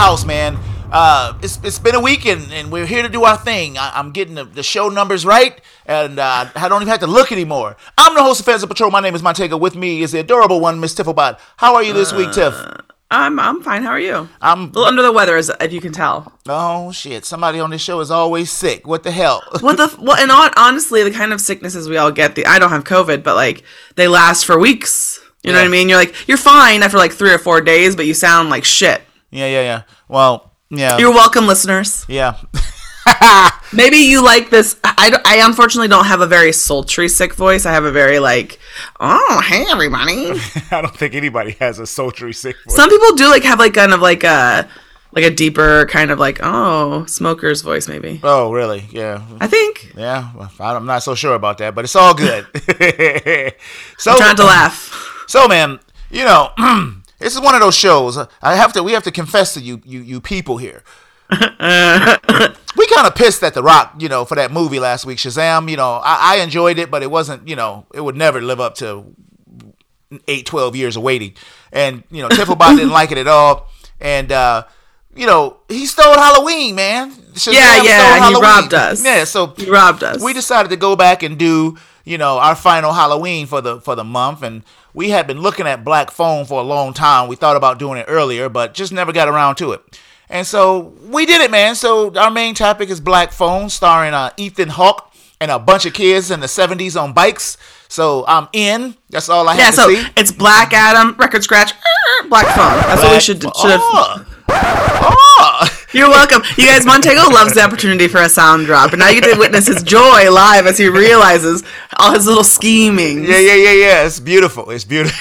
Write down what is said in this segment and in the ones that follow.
house, man. Uh, it's, it's been a week and, and we're here to do our thing. I, am getting the, the, show numbers right, and uh, I don't even have to look anymore. I'm the host of Fans of Patrol. My name is Montego. With me is the adorable one, Miss Tifflebot. How are you this week, Tiff? Uh, I'm I'm fine. How are you? I'm a little under the weather, as if you can tell. Oh shit! Somebody on this show is always sick. What the hell? what the well, and on, honestly, the kind of sicknesses we all get. The I don't have COVID, but like they last for weeks. You know what I mean? You're like you're fine after like three or four days, but you sound like shit. Yeah, yeah, yeah. Well, yeah. You're welcome, listeners. Yeah. Maybe you like this. I, I unfortunately don't have a very sultry sick voice. I have a very like, oh hey everybody. I don't think anybody has a sultry sick voice. Some people do like have like kind of like a like a deeper kind of like oh smoker's voice maybe. Oh really? Yeah. I think. Yeah, I'm not so sure about that, but it's all good. so I'm trying to laugh. So man, you know. This is one of those shows. I have to. We have to confess to you, you, you people here. we kind of pissed at The Rock, you know, for that movie last week, Shazam. You know, I, I enjoyed it, but it wasn't, you know, it would never live up to eight, 12 years of waiting. And, you know, Tifflebot didn't like it at all. And, uh, you know, he stole Halloween, man. Shazam yeah, yeah, he robbed us. Yeah, so he robbed us. We decided to go back and do, you know, our final Halloween for the for the month, and we had been looking at Black Phone for a long time. We thought about doing it earlier, but just never got around to it. And so we did it, man. So our main topic is Black Phone, starring uh, Ethan Hawke and a bunch of kids in the 70s on bikes. So I'm in. That's all I have yeah, to so it's Black Adam, record scratch, Black Phone. That's Black, what we should should have. Oh. oh. You're welcome. You guys, Montego loves the opportunity for a sound drop, and now you get to witness his joy live as he realizes all his little scheming. Yeah, yeah, yeah, yeah. It's beautiful. It's beautiful.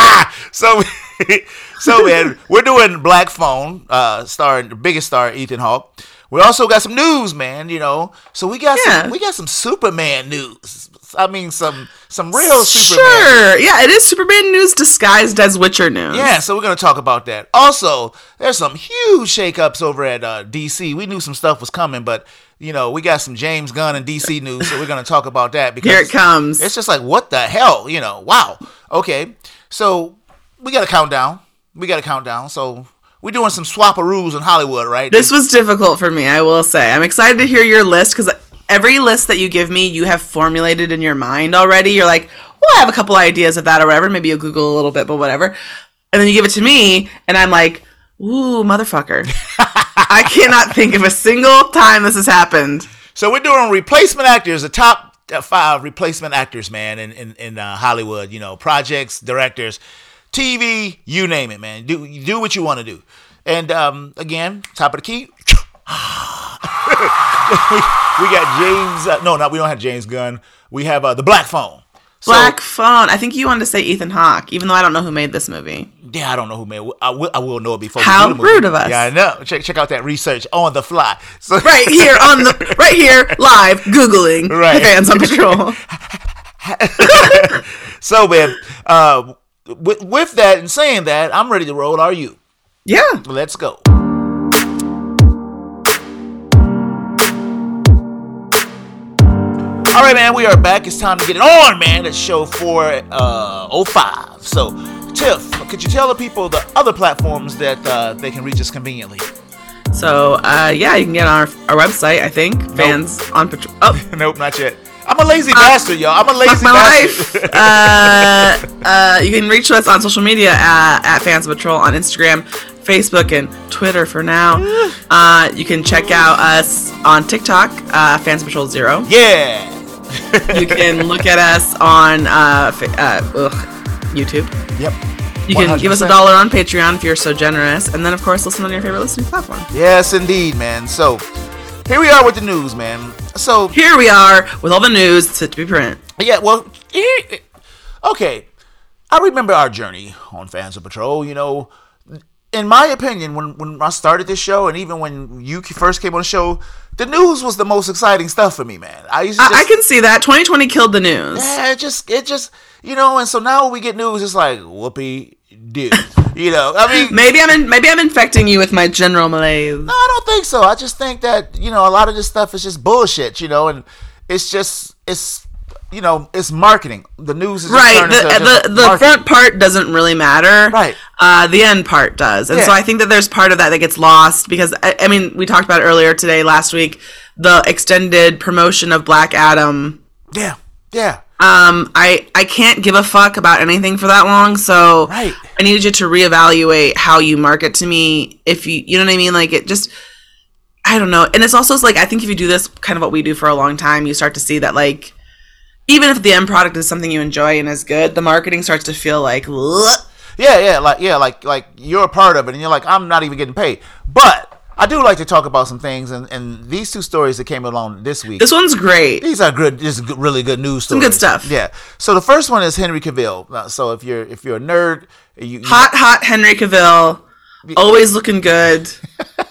so, so man, we're doing Black Phone, uh, starring the biggest star, Ethan Hawke. We also got some news, man. You know, so we got yeah. some we got some Superman news. I mean, some some real Superman. Sure, yeah, it is Superman news disguised as Witcher news. Yeah, so we're gonna talk about that. Also, there's some huge shakeups over at uh, DC. We knew some stuff was coming, but you know, we got some James Gunn and DC news, so we're gonna talk about that because here it comes. It's just like what the hell, you know? Wow. Okay, so we got a countdown. We got a countdown. So we're doing some swap-a-roos in Hollywood, right? This was difficult for me, I will say. I'm excited to hear your list because every list that you give me, you have formulated in your mind already. You're like, well, I have a couple ideas of that or whatever. Maybe you'll Google a little bit, but whatever. And then you give it to me, and I'm like, ooh, motherfucker. I cannot think of a single time this has happened. So we're doing replacement actors, the top five replacement actors, man, in in, in uh, Hollywood. You know, projects, directors. TV, you name it, man. Do do what you want to do. And um, again, top of the key. we, got James. Uh, no, no, we don't have James Gunn. We have uh, the Black Phone. So, Black Phone. I think you wanted to say Ethan Hawke, even though I don't know who made this movie. Yeah, I don't know who made. I will. I will know it before. How rude of us. Yeah, I know. Check check out that research on the fly. So right here on the right here live googling right. fans on patrol. so man, uh, with, with that and saying that, I'm ready to roll. Are you? Yeah. Let's go. All right, man, we are back. It's time to get it on, man. It's show 405. Uh, so, Tiff, could you tell the people the other platforms that uh, they can reach us conveniently? So, uh, yeah, you can get on our, our website, I think. Nope. Fans on patrol. Oh. nope, not yet. I'm a lazy uh, bastard, y'all. I'm a lazy my bastard. life. uh, uh, you can reach us on social media at, at Fans Patrol on Instagram, Facebook, and Twitter for now. Uh, you can check out us on TikTok, uh, Fans Patrol Zero. Yeah. You can look at us on uh, uh, ugh, YouTube. Yep. You can 100%. give us a dollar on Patreon if you're so generous, and then of course listen on your favorite listening platform. Yes, indeed, man. So here we are with the news, man. So here we are with all the news set to be print. Yeah, well, okay. I remember our journey on Fans of Patrol. You know, in my opinion, when when I started this show, and even when you first came on the show, the news was the most exciting stuff for me, man. I just, I, I can see that 2020 killed the news. Yeah, it just it just you know, and so now when we get news, it's like whoopee dude. You know, I mean, maybe I'm in, maybe I'm infecting you with my general malaise. No, I don't think so. I just think that you know a lot of this stuff is just bullshit. You know, and it's just it's you know it's marketing. The news is right. The the, the front part doesn't really matter. Right. Uh, the end part does, and so I think that there's part of that that gets lost because I, I mean we talked about earlier today, last week, the extended promotion of Black Adam. Yeah, yeah. Um, I I can't give a fuck about anything for that long, so Right. I needed you to reevaluate how you market to me. If you you know what I mean, like it just. I don't know. And it's also like I think if you do this kind of what we do for a long time, you start to see that like even if the end product is something you enjoy and is good, the marketing starts to feel like "Ugh." Yeah, yeah, like yeah, like like you're a part of it, and you're like, I'm not even getting paid. But I do like to talk about some things, and, and these two stories that came along this week. this one's great. these are good, just really good news stories. good stuff. Yeah. So the first one is Henry Cavill. Uh, So if you're if you're a nerd, you, you Hot, hot Henry Cavill, always looking good.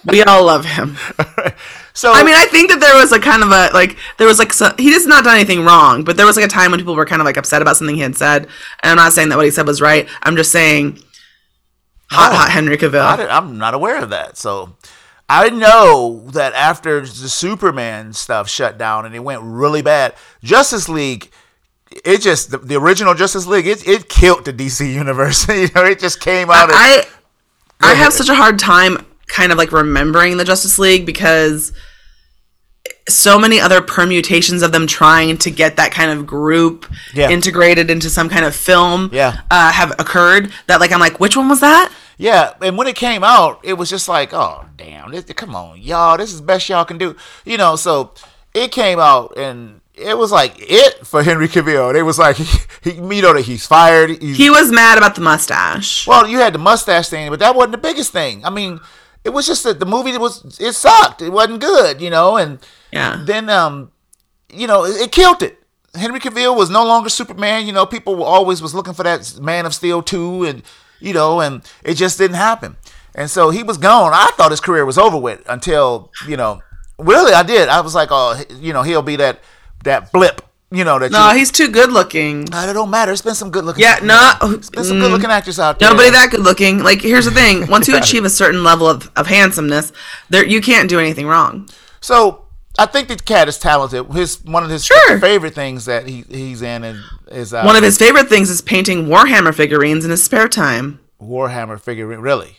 We all love him. so I mean, I think that there was a kind of a like there was like so, he just not done anything wrong, but there was like a time when people were kind of like upset about something he had said, and I'm not saying that what he said was right. I'm just saying, hot, hot Henry Cavill. I did, I'm not aware of that. So I know that after the Superman stuff shut down and it went really bad, Justice League. It just the, the original Justice League. It it killed the DC universe. you know, it just came out. of, I I have such a hard time kind of like remembering the Justice League because so many other permutations of them trying to get that kind of group Yeah. integrated into some kind of film Yeah. uh, have occurred that like I'm like which one was that? Yeah, and when it came out, it was just like, oh damn, this, come on, y'all, this is best y'all can do, you know. So it came out, and it was like it for Henry Cavill. It was like, he, he you know that he's fired. He's, He was mad about the mustache. well, you had the mustache thing, but that wasn't the biggest thing. I mean, it was just that the movie was it sucked. It wasn't good, you know, and Yeah. then um, you know, it, it killed it. Henry Cavill was no longer Superman. You know, people were always was looking for that Man of Steel two, and you know, and it just didn't happen. And so he was gone. I thought his career was over with until you know, really, I did. I was like, oh, you know, he'll be that that blip. You know that. No, he's too good looking. Uh, it don't matter. It's been some good looking. Yeah, no, There's some good looking actors out there. Nobody that good looking. Like, here's the thing: once you achieve a certain level of, of handsomeness, there you can't do anything wrong. So I think the cat is talented. His one of his Sure. favorite things that he he's in and is uh, One of his favorite things is painting Warhammer figurines in his spare time. Warhammer figurine. Really?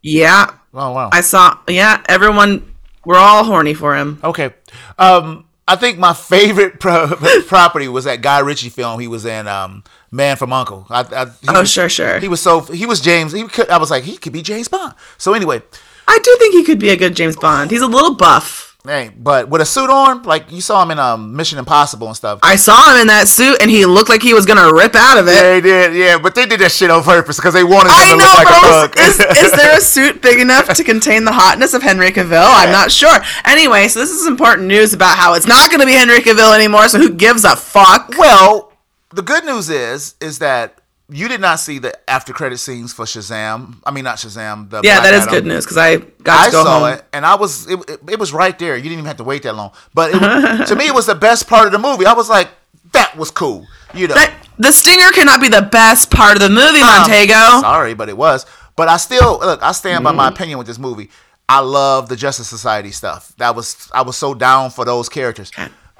Yeah, Oh wow. I saw. Yeah, everyone, we're all horny for him. Okay. Um, I think my favorite pro- property was that Guy Ritchie film he was in, um, Man from Uncle. I, I, Oh, was- sure, sure. He was so he was James. He could, I was like he could be James Bond. So anyway, I do think he could be a good James Bond. He's a little buff. Hey, but with a suit on, like you saw him in um, Mission Impossible and stuff. I saw him in that suit, and he looked like he was gonna rip out of it. They did, yeah, but they did that shit on purpose because they wanted him I to know, look like a but is, is there a suit big enough to contain the hotness of Henry Cavill? I'm not sure. Anyway, so this is important news about how it's not going to be Henry Cavill anymore. So who gives a fuck? Well, the good news is is that you did not see the after credit scenes for Shazam. I mean, not Shazam. The Yeah, Black that is Adam. good news because I got I to go saw home. it, and I was it, it, it was right there. You didn't even have to wait that long. But it, to me, it was the best part of the movie. I was like, that was cool. You know, That, the stinger cannot be the best part of the movie, Montego. sorry, but it was. But I still look. I stand by Mm-hmm. my opinion with this movie. I love the Justice Society stuff. That was I was so down for those characters.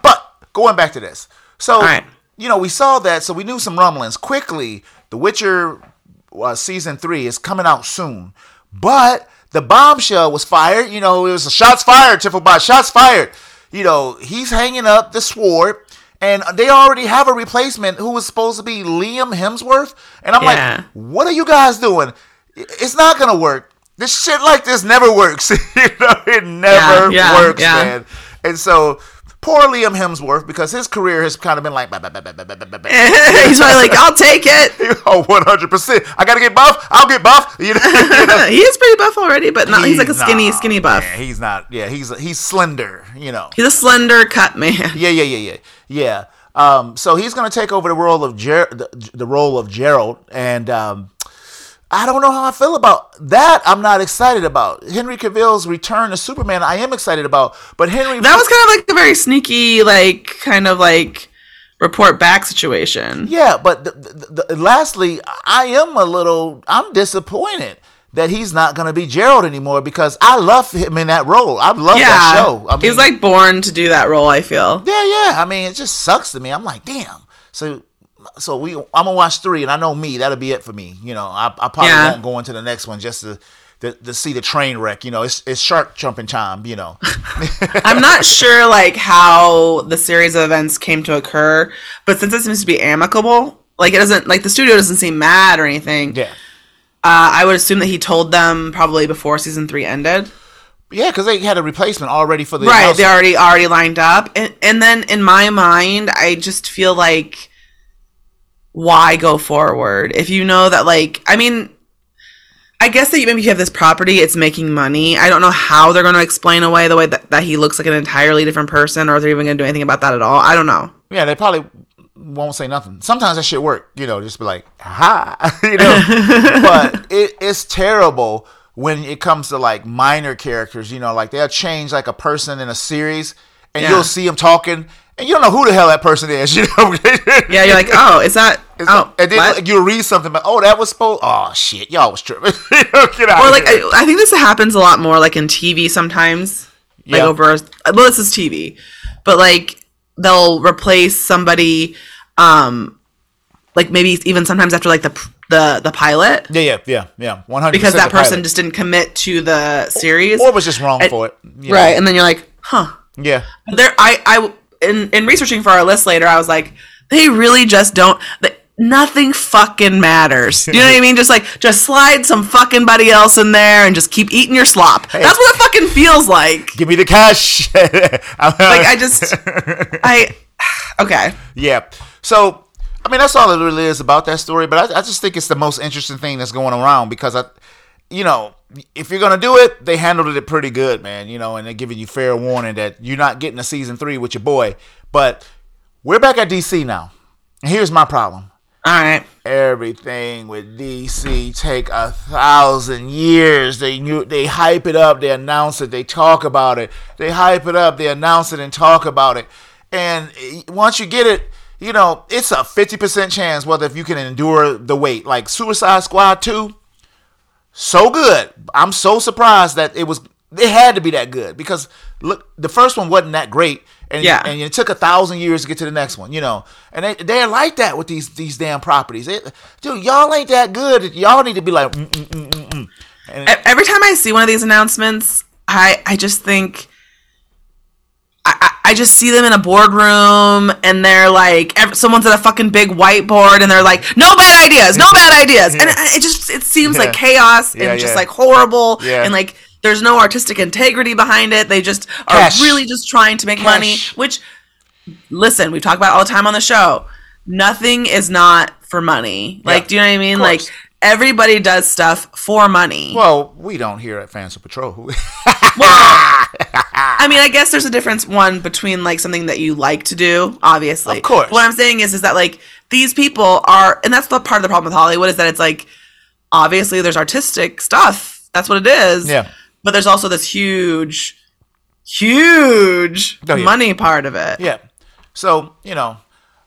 But going back to this, so right. you know we saw that, so we knew some rumblings quickly. The Witcher uh, season three is coming out soon, but the bombshell was fired. You know, it was a shots fired. By shots fired. You know, he's hanging up the sword. And they already have a replacement who was supposed to be Liam Hemsworth. And I'm Yeah. like, what are you guys doing? It's not gonna work. This shit like this never works. you know, it never Yeah, yeah, works, man. And so Poor Liam Hemsworth because his career has kind of been like. Bah, bah, bah, He's probably like, I'll take it. Oh, 100 percent. I gotta get buff. I'll get buff. You know, he is pretty buff already, but not, he's, he's like a skinny, nah, skinny buff. Yeah, he's not. Yeah, he's he's slender. You know, he's a slender cut man. Yeah, yeah, yeah, yeah, yeah. Um, so he's gonna take over the role of Ger- the, the role of Gerald, and um, I don't know how I feel about that. I'm not excited about Henry Cavill's return to Superman. I am excited about, but Henry That was kind of like a very sneaky, like kind of like report back situation. Yeah, but the, the, the, lastly, I am a little. I'm disappointed that he's not going to be Gerald anymore because I love him in that role. I love that show. I mean, he's like born to do that role. I feel. yeah, yeah. I mean, it just sucks to me. I'm like, damn. So so we I'm gonna watch three, and I know me that'll be it for me. You know, I, I probably Yeah. won't go into the next one just to. To, to see the train wreck, you know, it's it's shark jumping time, you know. I'm not sure like how the series of events came to occur, but since it seems to be amicable, like it doesn't like the studio doesn't seem mad or anything. yeah, Uh, I would assume that he told them probably before season three ended. yeah, because they had a replacement already for the right they already already lined up and, and then in my mind i just feel like why go forward if you know that like i mean i guess that you, maybe you have this property it's making money i don't know how they're going to explain away the way that, that he looks like an entirely different person or they're even going to do anything about that at all i don't know Yeah, they probably won't say nothing. Sometimes that shit work, you know, just be like, ha, you know. but it, it's terrible when it comes to like minor characters, you know, like they'll change like a person in a series and Yeah. you'll see them talking and you don't know who the hell that person is, you know. yeah you're like oh is that It's oh and then like, you'll read something, but oh, that was supposed. Oh shit, y'all was tripping. You Get out or like. I, I think this happens a lot more like in TV sometimes. Like Yeah. over well this is TV. But like they'll replace somebody um like maybe even sometimes after like the the the pilot yeah, yeah, yeah, yeah, one hundred. because that person just didn't commit to the series. or was just wrong for it, you know. Right. And then you're like, "Huh." Yeah, There I I in in researching for our list later, I was like, they really just don't they, Nothing fucking matters. You know what I mean? Just like, just slide some fucking buddy else in there and just keep eating your slop. That's what it fucking feels like. give me the cash. Like, I just, I, okay. Yeah. So, I mean, that's all it really is about that story. But I, I just think it's the most interesting thing that's going around because I, you know, if you're gonna do it, they handled it pretty good, man. You know, and they're giving you fair warning that you're not getting a season three with your boy. But we're back at DC now. And here's my problem. All right. Everything with DC take a thousand years. They knew they hype it up, they announce it, they talk about it. They hype it up, they announce it and talk about it. And once you get it, you know, it's a 50% chance whether if you can endure the wait. Like Suicide Squad 2, so good. I'm so surprised that it was it had to be that good because look, the first one wasn't that great, and Yeah. and it took a thousand years to get to the next one, you know. And they they're like that with these these damn properties. It, dude, y'all ain't that good. Y'all need to be like, mm, mm, mm. And Every time I see one of these announcements, I, I just think, I, I just see them in a boardroom and they're like, ev- someone's at a fucking big whiteboard and they're like, no bad ideas, no bad ideas. And it, it just, it seems Yeah. like chaos Yeah, and just yeah. like horrible Yeah. and like, there's no artistic integrity behind it. They just are really just trying to make money, which, listen, we talk about all the time on the show. Nothing is not for money. Like, Yeah, do you know what I mean? Like. Everybody does stuff for money. well, we don't hear at Fans of Patrol. Well, I mean, I guess there's a difference one between like something that you like to do, obviously. Of course. What I'm saying is, is that like these people are, and that's the part of the problem with Hollywood is that it's like obviously there's artistic stuff. That's what it is. Yeah. But there's also this huge, huge Oh, yeah. money part of it. yeah. So you know,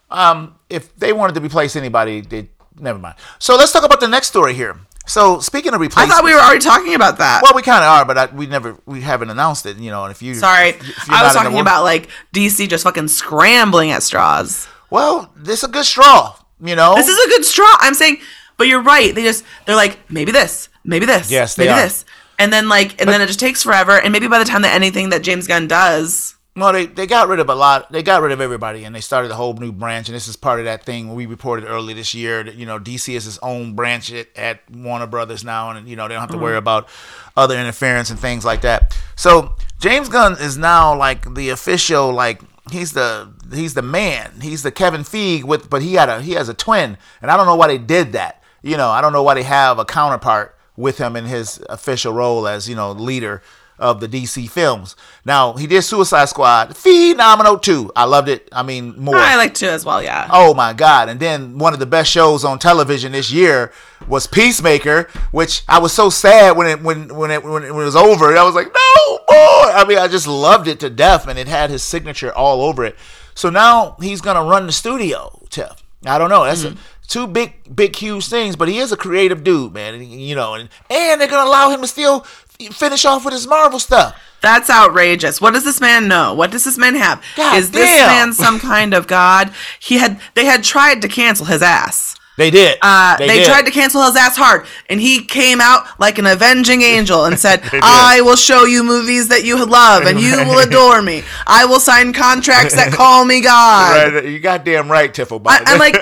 um, if they wanted to replace anybody, they never mind. So let's talk about the next story here. So speaking of replacement. I thought we were already talking about that. Well, we kind of are, but I, we never, we haven't announced it. You know, and if you, Sorry, if you're I was not in the talking work- about like DC just fucking scrambling at straws. Well, this is a good straw. You know, This is a good straw. I'm saying, but you're right. They just they're like maybe this, maybe this, Yes, they maybe are. this, and then like and then it just takes forever. And maybe by the time that anything that James Gunn does, well, they they got rid of a lot. They got rid of everybody, and they started a whole new branch. And this is part of that thing we reported early this year. That you know, DC is its own branch at, at Warner Brothers now, and you know they don't have to worry mm-hmm. about other interference and things like that. So James Gunn is now like the official like. He's the he's the man. He's the Kevin Feige with, but he had a he has a twin, and I don't know why they did that. You know, I don't know why they have a counterpart with him in his official role as you know leader of the DC films. Now he did Suicide Squad, phenomenal too. I loved it. I mean, more. I like to as well. Yeah, Oh my God. And then one of the best shows on television this year was Peacemaker, which I was so sad when it when when it when it was over. I was like, no more. I mean, I just loved it to death and it had his signature all over it. So now he's gonna run the studio, Tiff. I don't know. That's a, hmm. two big, big, huge things, but he is a creative dude, man. And, you know, and, and they're gonna allow him to still finish off with his Marvel stuff. That's outrageous. What does this man know? What does this man have? God Is this man some kind of god? He had they had tried to cancel his ass. They did. Uh, they did. tried to cancel his ass hard, and he came out like an avenging angel and said, "I will show you movies that you love, and you will adore me. I will sign contracts that call me God." Right, you goddamn right, Tiffle. I, I'm like,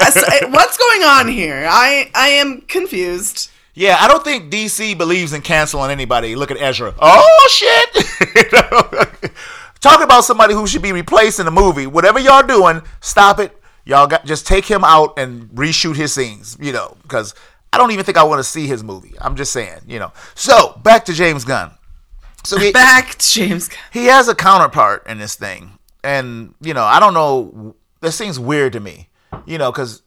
what's going on here? I I am confused. Yeah, I don't think DC believes in canceling anybody. Look at Ezra. Oh shit! You know? Talk about somebody who should be replaced in the movie. Whatever y'all doing, stop it. Y'all got just take him out and reshoot his scenes. You know, because I don't even think I want to see his movie. I'm just saying. You know. So back to James Gunn. So he, Back to James. Gunn. he has a counterpart in this thing, and you know, I don't know. This seems weird to me. You know, because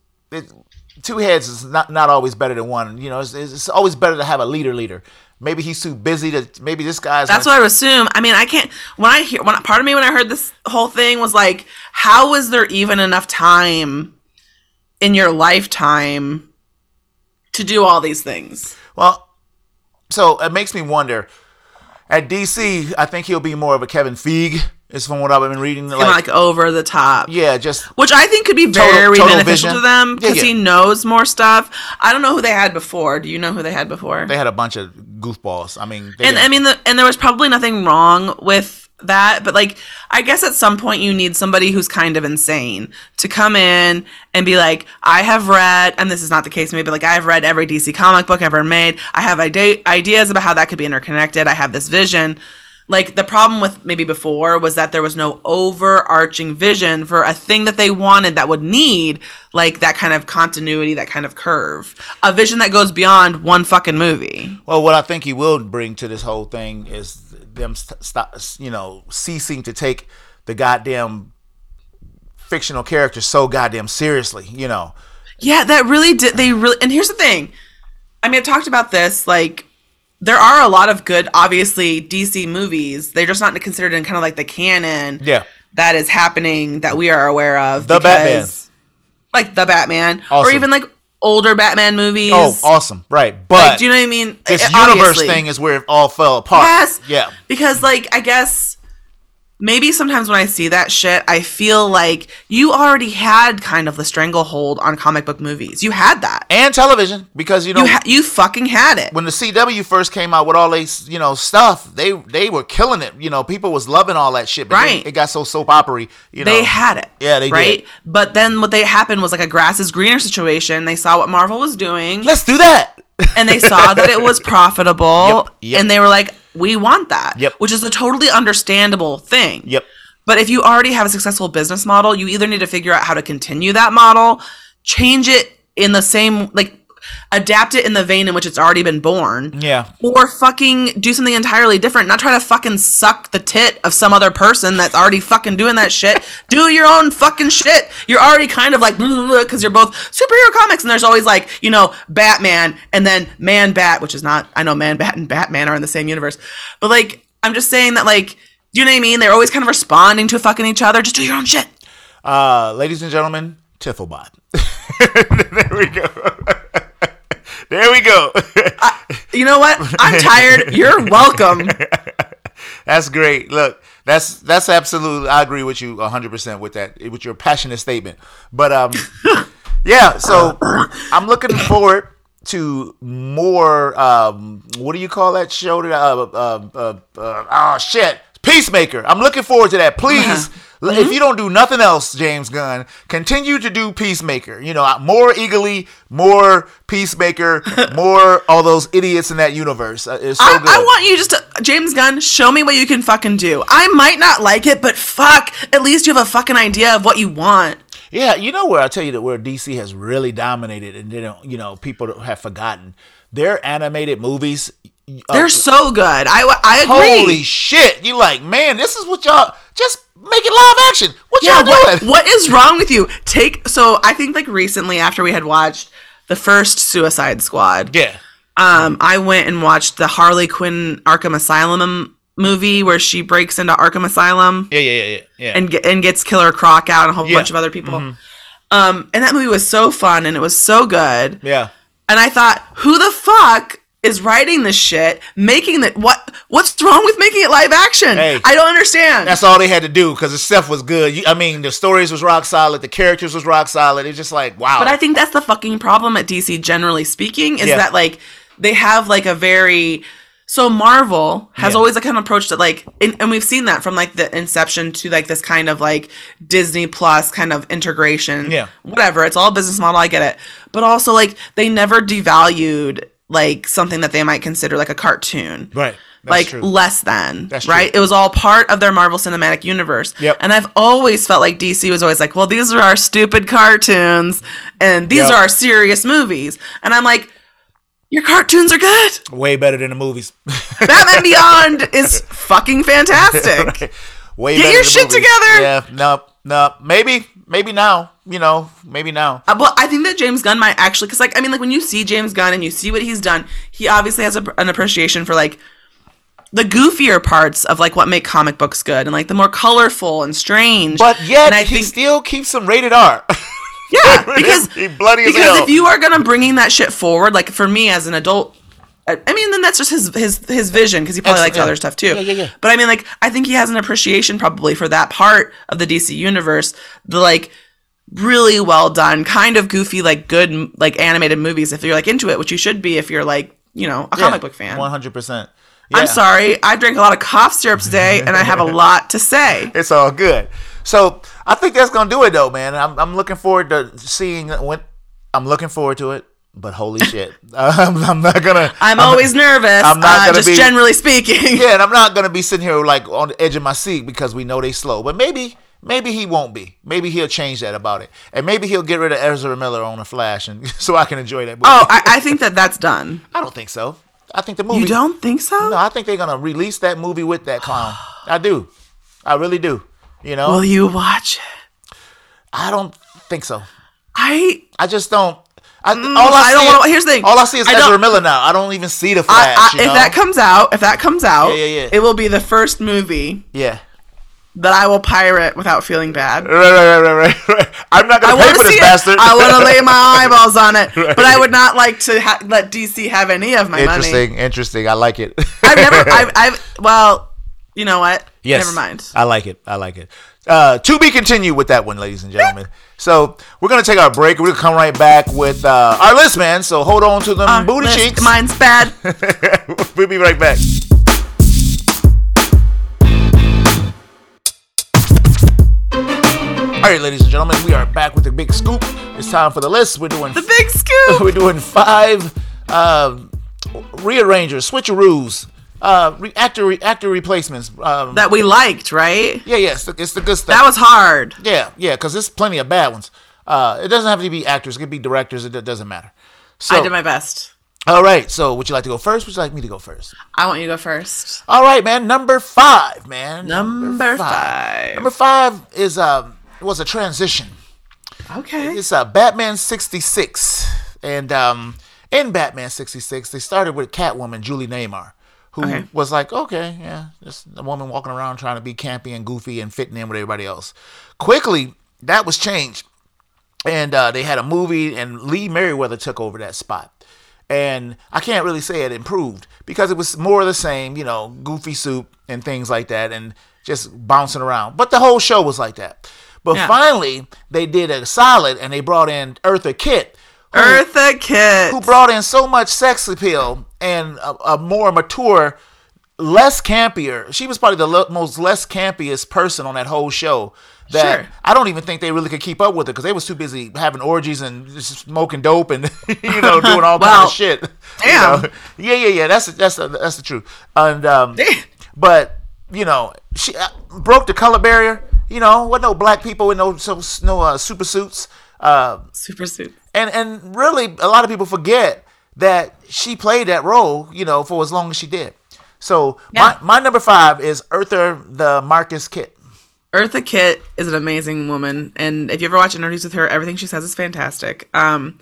two heads is not not always better than one. You know, it's, it's it's always better to have a leader. Leader. Maybe he's too busy to. Maybe this guy's. That's what I would assume. I mean, I can't. When I hear, when part of me when I heard this whole thing was like, how is there even enough time in your lifetime to do all these things? Well, so it makes me wonder. At DC, I think he'll be more of a Kevin Feige. Is from what I've been reading. Kinda like, over the top. yeah, just Which I think could be Total- very total beneficial vision. to them because yeah. he knows more stuff. I don't know who they had before. Do you know who they had before? they had a bunch of goofballs. I mean, they and I mean, the, and there was probably nothing wrong with that, but like, I guess at some point you need somebody who's kind of insane to come in and be like, I have read, and this is not the case maybe, like, I have read every DC comic book ever made. I have ide- ideas about how that could be interconnected. I have this vision. Like the problem with maybe before was that there was no overarching vision for a thing that they wanted that would need like that kind of continuity, that kind of curve, a vision that goes beyond one fucking movie. Well, what I think he will bring to this whole thing is them stop, you know, ceasing to take the goddamn fictional characters so goddamn seriously. You know, Yeah, that really did. They really, and here's the thing. I mean, I talked about this. Like, there are a lot of good, obviously, DC movies. They're just not considered in kind of like the canon. Yeah. that is happening that we are aware of. The Batman. like the Batman, or even like older Batman movies. oh, awesome, right? But Like, do you know what I mean? this Uh, universe obviously. thing is where it all fell apart. Yes. Yeah. Because like I guess maybe sometimes when I see that shit, I feel like you already had kind of the stranglehold on comic book movies. You had that. And television, because you know You ha- you fucking had it. when the CW first came out with all these, you know, stuff, they they were killing it. You know, people was loving all that shit. Right. It got so soap opery. You know, they had it. Yeah, they right? did. But then what they happened was like a grass is greener situation. They saw what Marvel was doing Let's do that. and they saw that it was profitable Yep, yep. and they were like, we want that. Yep. Which is a totally understandable thing. Yep. But if you already have a successful business model, you either need to figure out how to continue that model, change it in the same like adapt it in the vein in which it's already been born. Yeah. Or fucking do something entirely different. Not try to fucking suck the tit of some other person that's already fucking doing that shit. do your own fucking shit. You're already kind of like because you're both superhero comics, and there's always like you know Batman and then Man Bat, which is not. I know Man Bat and Batman are in the same universe, but like I'm just saying that like. Do you know what I mean? They're always kind of responding to fucking each other. Just do your own shit. Uh, ladies and gentlemen, Tifflebot. there we go. There we go. You know what? I'm tired. You're welcome. that's great. Look, that's that's absolutely. I agree with you 100 percent with that. With your passionate statement. But um, yeah. So I'm looking forward to more. Um, what do you call that show? That uh, uh, uh, uh, oh shit, Peacemaker. I'm looking forward to that. Please. If you don't do nothing else, James Gunn, continue to do Peacemaker. You know, more eagerly, more Peacemaker, more all those idiots in that universe. Uh, It's so I, good. I want you just to, James Gunn, show me what you can fucking do. I might not like it, but fuck, at least you have a fucking idea of what you want. Yeah, you know where I tell you that where DC has really dominated, and they don't, you know, people have forgotten their animated movies. Uh, They're so good. I, I agree. holy shit! You like, man, this is what y'all just make it live action. What yeah, y'all what, doing? what is wrong with you? Take so I think like recently after we had watched the first Suicide Squad, Yeah, um, I went and watched the Harley Quinn Arkham Asylum movie where she breaks into Arkham Asylum. yeah, yeah, yeah, yeah. and get, and gets Killer Croc out and a whole Yeah. bunch of other people. Um, and that movie was so fun and it was so good. yeah, And I thought, who the fuck is writing this shit, making that what what's wrong with making it live action? Hey. I don't understand. That's all they had to do because the stuff was good. You, I mean, the stories was rock solid. The characters was rock solid. It's just like wow. But I think that's the fucking problem at DC, generally speaking, is Yeah. that like they have like a very so Marvel has Yeah. always like kind of approached it like, and, and we've seen that from like the inception to like this kind of like Disney Plus kind of integration. Yeah. whatever. It's all business model. I get it, but also like they never devalued like something that they might consider like a cartoon right. That's like true. less than That's right true. it was all part of their marvel cinematic universe Yep. and i've always felt like dc was always like well these are our stupid cartoons and these Yep. are our serious movies and i'm like your cartoons are good way better than the movies. batman beyond is fucking fantastic Way Get your shit movies. together. Yeah. No. No. Maybe. Maybe now. You know. Maybe now. Uh, well, I think that James Gunn might actually, because like I mean, like when you see James Gunn and you see what he's done, he obviously has a, an appreciation for like the goofier parts of like what make comic books good and like the more colorful and strange. But yet and I he think still keeps them rated R. yeah, because He bloody because if you are gonna bringing that shit forward, like for me as an adult. I mean, then that's just his his his vision because he probably likes yeah. other stuff too. Yeah, yeah, yeah. But I mean, like, I think he has an appreciation probably for that part of the DC universe, the like really well done, kind of goofy, like good like animated movies. If you're like into it, which you should be if you're like you know a comic book fan. One hundred percent. I'm sorry, I drank a lot of cough syrup today, and I have a lot to say. It's all good. So I think that's gonna do it though, man. I'm I'm looking forward to seeing when. I'm looking forward to it. But holy shit, I'm, I'm not gonna. I'm always nervous. I'm not uh, gonna just be- generally speaking. Yeah, and I'm not gonna be sitting here like on the edge of my seat because we know they slow. But maybe, maybe he won't be. Maybe he'll change that about it, and maybe he'll get rid of Ezra Miller on a Flash, and so I can enjoy that movie. Oh, I, I think that that's done. I don't think so. I think the movie. You don't think so? No, I think they're gonna release that movie with that clown. I do. I really do. You know, Will you watch it? I don't think so. I I just don't. I, all Mm, I I, don't is- here's the thing. All I see is I Ezra Miller now. I don't even see the I, Flash. I, you if know? that comes out, if that comes out, Yeah, yeah, yeah. it will be the first movie yeah. that I will pirate without feeling bad. Right, right, right, right, right. I'm not I gonna pay want for to this see bastard. it. I want to lay my eyeballs on it, Right. but I would not like to ha- let DC have any of my money. interesting, interesting. I like it. I've never. I've, I've. Well, you know what? Yes. Never mind. I like it. I like it. Uh, to be continued with that one, ladies and gentlemen. So we're gonna take our break. We're gonna come right back with uh, our list, man. So hold on to them Uh, booty list- cheeks. Mine's bad. we'll be right back. All right, ladies and gentlemen, we are back with the big scoop. It's time for the list. We're doing The big scoop. we're doing five uh, rearrangers, switcheroos, uh, re- actor re- actor replacements. Um, that we liked, right? yeah, yeah, it's the, it's the good stuff. That was hard. Yeah, yeah, because there's plenty of bad ones. Uh, it doesn't have to be actors; it could be directors. It, it doesn't matter. So, I did my best. all right. So, would you like to go first? Would you like me to go first? I want you to go first. All right, man. Number five, man. Number five. Number five is um was a transition. Okay. It's uh, Batman sixty six, and um in Batman sixty six they started with Catwoman Julie Newmar, who Okay. was like, okay, yeah, just a woman walking around trying to be campy and goofy and fitting in with everybody else. Quickly, that was changed and uh, they had a movie, and Lee Meriwether took over that spot. And I can't really say it improved because it was more of the same, you know, goofy soup and things like that, and just bouncing around. But the whole show was like that. But Yeah. finally, they did a solid, and they brought in Eartha Kitt, who, Eartha Kitt. who brought in so much sex appeal and a, a more mature, less campier. She was probably the lo- most less campiest person on that whole show. That Sure. I don't even think they really could keep up with it because they was too busy having orgies and smoking dope and you know doing all kind of shit. You damn. know? Yeah, yeah, yeah. That's that's that's the truth. And um, Damn. but you know, she uh, broke the color barrier. You know, what no black people in no so no uh, super suits. Uh, Super suit. and and really a lot of people forget that she played that role you know for as long as she did so Yeah. my, my number five is Eartha the Marcus Kit Eartha Kitt is an amazing woman, and if you ever watch interviews with her, everything she says is fantastic. Um,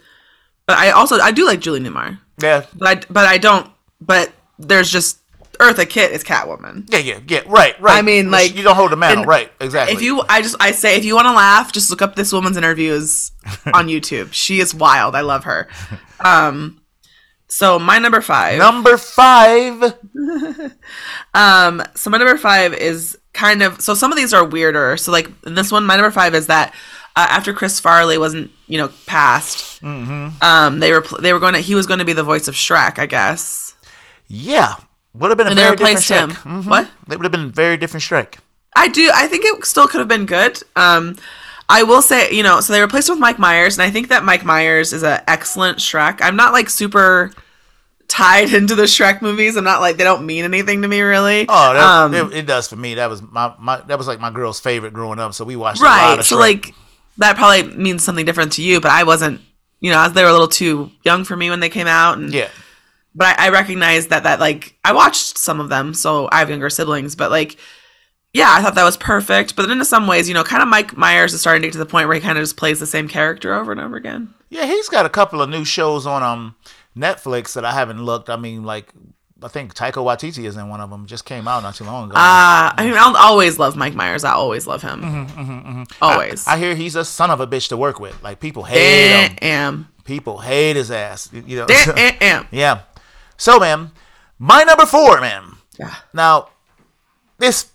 but I also I do like Julie Newmar, yeah but I but I don't. But there's just Eartha Kitt is Catwoman. yeah yeah yeah right right I mean, like, you don't hold a mantle right exactly If you, I just I say if you want to laugh, just look up this woman's interviews on YouTube. She is wild. I love her. Um, So my number five. Number five. Um, so my number five is kind of so some of these are weirder. So like this one, my number five is that uh, after Chris Farley wasn't you know passed, um, they were they were going to he was going to be the voice of Shrek, I guess. Yeah. Would have been a And they very different replaced Shrek. him. Mhm. What? They would have been very different Shrek. I do. I think it still could have been good. Um, I will say, you know, so they replaced with Mike Myers, and I think that Mike Myers is an excellent Shrek. I'm not like super tied into the Shrek movies. I'm not like they don't mean anything to me really. Oh, that, um, it, it does for me. That was my, my that was like my girl's favorite growing up. So we watched a lot right. So Shrek. like that probably means something different to you, but I wasn't. You know, as they were a little too young for me when they came out, and yeah, but I, I recognize that that like I watched some of them, so I have younger siblings, but like yeah, I thought that was perfect. But then in some ways, you know, kind of Mike Myers is starting to get to the point where he kind of just plays the same character over and over again. yeah. He's got a couple of new shows on um Netflix that I haven't looked. I mean, like I think Taika Waititi is in one of them. Just came out not too long ago. Uh, I mean, I'll always love Mike Myers. I always love him. Mm-hmm, mm-hmm, mm-hmm. Always. I hear he's a son of a bitch to work with. Like people eh, hate him. Damn. People hate his ass. You know. Eh, eh, Damn. yeah. So, man, my number four, man. Yeah. Now, this, I,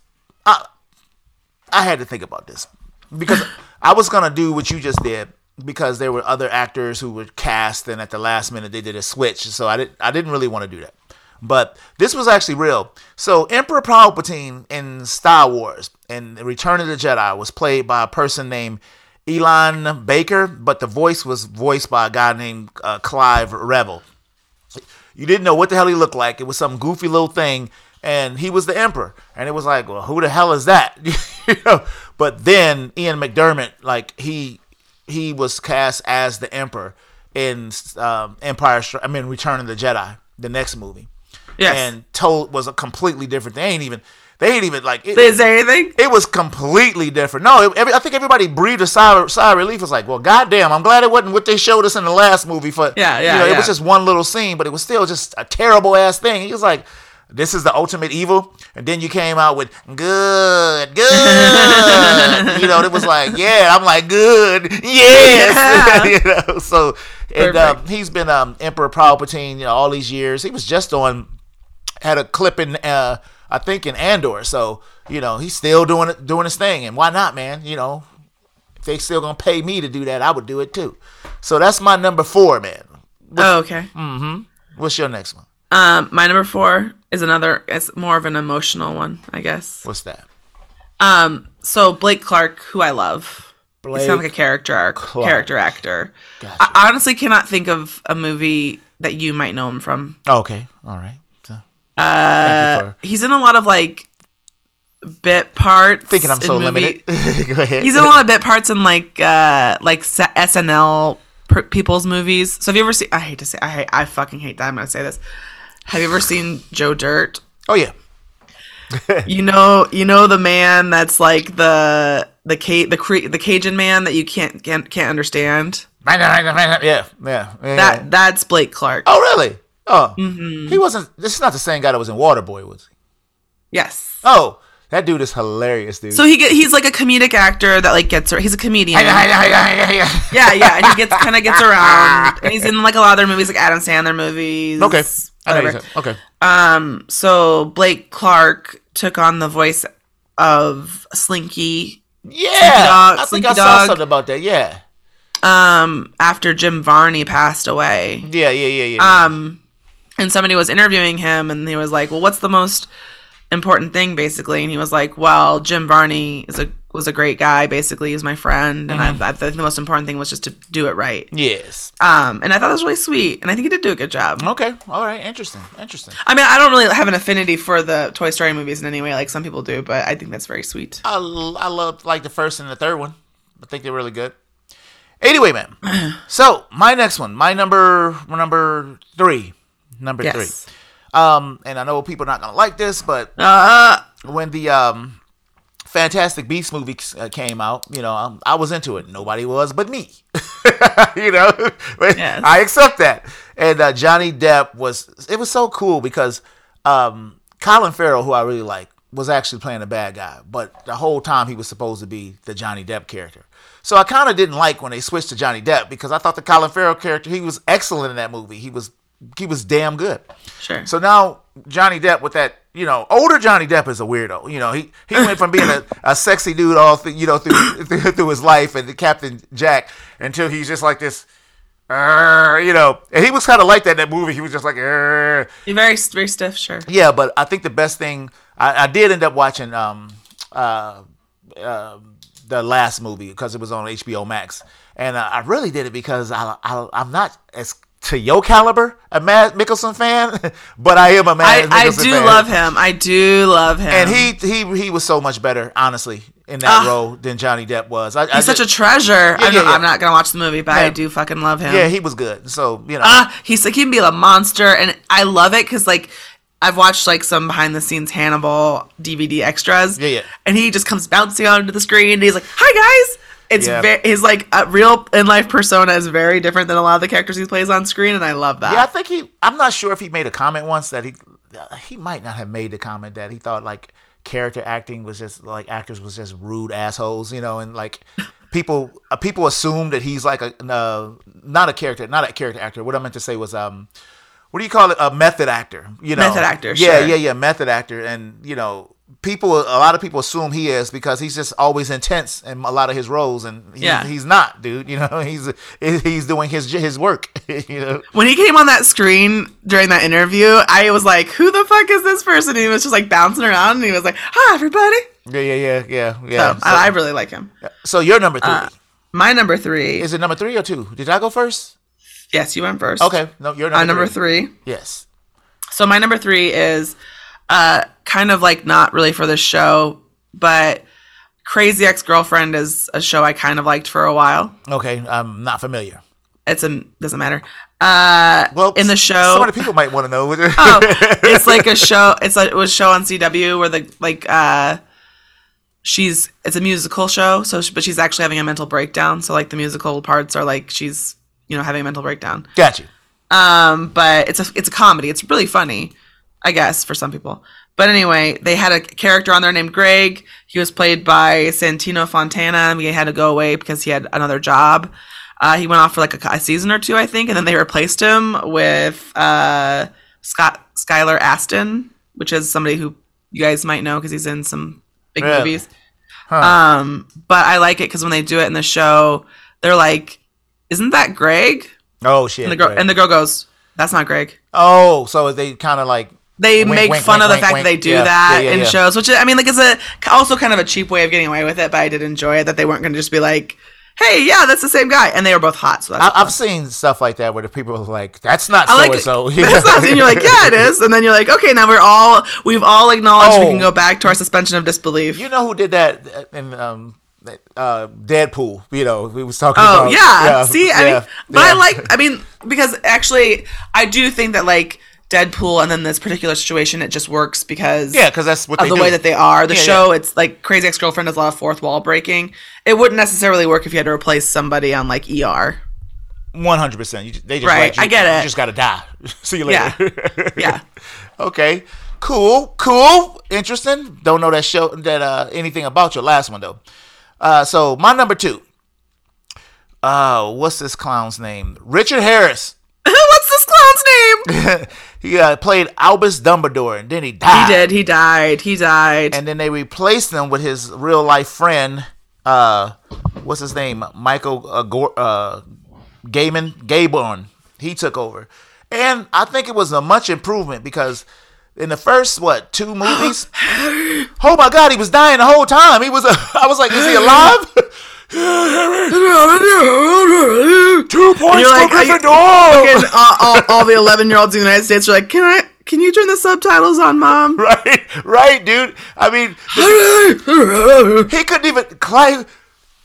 I had to think about this because I was gonna do what you just did because there were other actors who were cast and at the last minute they did a switch. So I didn't, I didn't really want to do that. But this was actually real. So Emperor Palpatine in Star Wars and Return of the Jedi was played by a person named Elaine Baker, but the voice was voiced by a guy named uh, Clive Revill. You didn't know what the hell he looked like. It was some goofy little thing, and he was the emperor. And it was like, well, who the hell is that? you know. But then Ian McDiarmid, like he he was cast as the emperor in um, Empire. Stri- I mean, Return of the Jedi, the next movie. Yes. And told was a completely different. They ain't even. They ain't even like. It, Is there anything? it was completely different. No, it, every, I think everybody breathed a sigh, of- sigh of relief. It was like, well, goddamn, I'm glad it wasn't what they showed us in the last movie. For Yeah, yeah, you know, it was just one little scene, but it was still just a terrible ass thing. He was like, this is the ultimate evil, and then you came out with good, good. you know, it was like, yeah, I'm like good, yes. you know, so and um, he's been um, Emperor Palpatine, you know, all these years. He was just on had a clip in uh I think in Andor. So, you know, he's still doing it doing his thing. And why not, man? You know, if they still gonna pay me to do that, I would do it too. So that's my number four, man. Oh, okay. Mm-hmm. What's your next one? Um, my number four is another. It's more of an emotional one, I guess. What's that? Um, so Blake Clark, who I love, he Blake sounds like a character arc, character actor. Gotcha. I honestly cannot think of a movie that you might know him from. Okay. All right. So, Uh, for he's in a lot of like bit parts. thinking I'm so movie- limited. Go ahead. He's in a lot of bit parts in like uh like SNL people's movies. So have you ever seen? I hate to say, I hate, I fucking hate that. I'm gonna say this. Have you ever seen Joe Dirt? oh yeah. You know, you know the man that's like the the Ca- the Cre- the Cajun man that you can't can't, can't understand. Yeah. Yeah. yeah. That that's Blake Clark. oh really? Oh. Mm-hmm. He wasn't this is not the same guy that was in Waterboy, was he? Yes. Oh, that dude is hilarious, dude. So he get, he's like a comedic actor that like gets he's a comedian. yeah. Yeah, yeah, and he gets kind of gets around, and he's in like a lot of their movies, like Adam Sandler movies. Okay. I whatever. Okay. Um, so Blake Clark took on the voice of Slinky. Yeah, Dog- I think Slinky I saw Dog. something about that. Yeah, Um, after Jim Varney passed away. yeah, yeah, yeah, yeah. Um, and somebody was interviewing him, and he was like, "Well, what's the most important thing, basically?" And he was like, "Well, Jim Varney is a was a great guy. Basically, he's my friend, and I, I think the most important thing was just to do it right." yes. Um, and I thought that was really sweet, and I think he did do a good job. Okay. All right. Interesting. Interesting. I mean, I don't really have an affinity for the Toy Story movies in any way, like some people do, but I think that's very sweet. I l- I love like the first and the third one. I think they're really good. Anyway, man. so my next one, my number number three, number Yes. three. Um, and I know people are not gonna like this, but Uh, when the um Fantastic Beasts movie uh, came out, you know, um, I was into it. Nobody was but me. you know, Yes. I accept that. And uh, Johnny Depp was. It was so cool because um, Colin Farrell, who I really like, was actually playing a bad guy, but the whole time he was supposed to be the Johnny Depp character. So I kind of didn't like when they switched to Johnny Depp because I thought the Colin Farrell character he was excellent in that movie. He was he was damn good. Sure. So now Johnny Depp with that, you know, older Johnny Depp is a weirdo. You know, he he went from being a, a sexy dude all through, you know through, through through his life and the Captain Jack until he's just like this. You know, and he was kind of like that in that movie. He was just like, "Arr." Very very stiff. Sure. yeah. But I think the best thing I, I did end up watching um uh, uh the last movie because it was on HBO Max, and uh, I really did it because I, I I'm not as to your caliber a Mads Mikkelsen fan, but I am a I, Matt I Mikkelsen do fan. love him. I do love him. and he he he was so much better, honestly, in that Ah. role than Johnny Depp was. I, I he's such a just- treasure. I'm, yeah, not, yeah. I'm not gonna watch the movie, but I do fucking love him. yeah, he was good. So you know, Ah, he's like he can be a monster, and I love it because like I've watched like some behind the scenes Hannibal DVD extras. Yeah, yeah. And he just comes bouncing onto the screen. and He's like, "Hi guys." It's Yeah. ve- his like real in life persona is very different than a lot of the characters he plays on screen, and I love that. yeah, I think he. I'm not sure if he made a comment once that he he might not have made the comment that he thought like character acting was just like actors was just rude assholes, you know, and like people uh, people assume that he's like a uh, not a character, not a character actor. What I meant to say was um. What do you call it? A method actor, you know? Method actor, Yeah, sure. yeah, yeah, method actor, and you know, people. A lot of people assume he is because he's just always intense in a lot of his roles, and he's, Yeah. he's not, dude. You know, he's he's doing his his work. You know, When he came on that screen during that interview, I was like, "Who the fuck is this person?" he was just like bouncing around, and he was like, "Hi, everybody." Yeah, yeah, yeah, yeah, yeah. So, So, I, really like him. so you're number three. Uh, my number three. Is it number three or two? Did I go first? yes, you went first. Okay, no, you're number, Uh, number three. Yes. So my number three is uh, kind of like not really for the show, but Crazy Ex Girlfriend is a show I kind of liked for a while. Okay, I'm not familiar. It's a doesn't matter. Uh, Well, in the show, so many people might want to know. oh, it's like a show. It's a, it was a show on CW where the like uh, she's it's a musical show. So she, but she's actually having a mental breakdown. So like the musical parts are like she's you know having a mental breakdown. Got you. Um, but it's a it's a comedy. It's really funny, I guess, for some people. But anyway, they had a character on there named Greg. He was played by Santino Fontana, he had to go away because he had another job. Uh, he went off for like a, a season or two, I think, and then they replaced him with uh, Scott Skylar Astin, which is somebody who you guys might know because he's in some big Really? movies. Um, but I like it because when they do it in the show, they're like, "Isn't that Greg?" Oh shit. And the girl and the girl goes, "That's not Greg." oh, so they kind of like They Wink, make wink, fun wink, of the fact that they do Yeah, that yeah, yeah, in shows, which I mean, like, is a also kind of a cheap way of getting away with it. But I did enjoy it that they weren't going to just be like, "Hey, yeah, that's the same guy," and they were both hot. So that's I, I've seen stuff like that where the people are like, "That's not so like so." That's not- and you're like, yeah, it is. And then you're like, okay, now we're all we've all acknowledged we Oh. can go back to our suspension of disbelief. You know who did that in um, uh, Deadpool? You know, we was talking Oh about. yeah. See, I mean, but I like. I mean, because actually, I do think that like Deadpool and then this particular situation, it just works because Yeah, because that's what of the do. way that they are. The Yeah, show, it's like Crazy Ex Girlfriend does a lot of fourth wall breaking. It wouldn't necessarily work if you had to replace somebody on like ER. One hundred percent. They just Right, you- I get it. You just got to die. See you later. Yeah. okay. Cool. Cool. Interesting. Don't know that show that uh anything about your last one though. Uh, so my number two. Uh, what's this clown's name? Richard Harris. What's this clown's name? he uh, played Albus Dumbledore, and then he died. he did. He died. He died. And then they replaced him with his real life friend. Uh, what's his name? Michael uh, Gor- uh, Gaiman Gayborn. He took over, and I think it was a much improvement because in the first what two movies? oh my God, he was dying the whole time. He was. Uh, I was like, is he alive? Two points like, for Gryffindor. And all, uh, all, all the 11 year olds in the United States are like, can I? Can you turn the subtitles on, mom? right, right, dude. I mean, he couldn't even climb.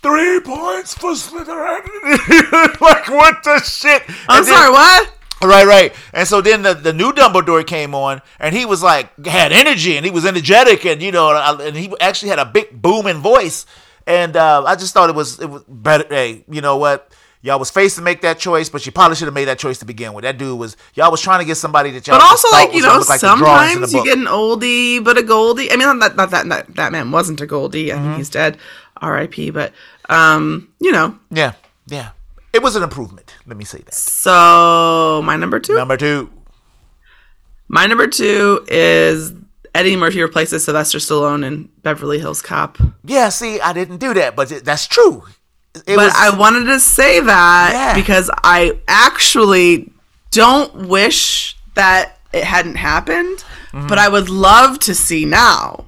Three points for Slytherin. like what the shit? I'm And then- sorry, what? Right, right. And so then the, the new Dumbledore came on, and he was like had energy, and he was energetic, and you know, and he actually had a big booming voice. And uh, I just thought it was it was better. Hey, you know what? Y'all was faced to make that choice, but you probably should have made that choice to begin with. That dude was y'all was trying to get somebody that y'all. But also, like you know, like the drawings in the sometimes you get an oldie but a goldie. I mean, not that not that that, that man wasn't a goldie. I Mm-hmm. think he's dead, R.I.P. But um, you know, Yeah, yeah. it was an improvement. Let me say that. So my number two. Number two. My number two is Eddie Murphy replaces Sylvester Stallone in Beverly Hills Cop. Yeah, see, I didn't do that, but it- that's true. It But I wanted to say that Yeah. because I actually don't wish that it hadn't happened, Mm-hmm. but I would love to see now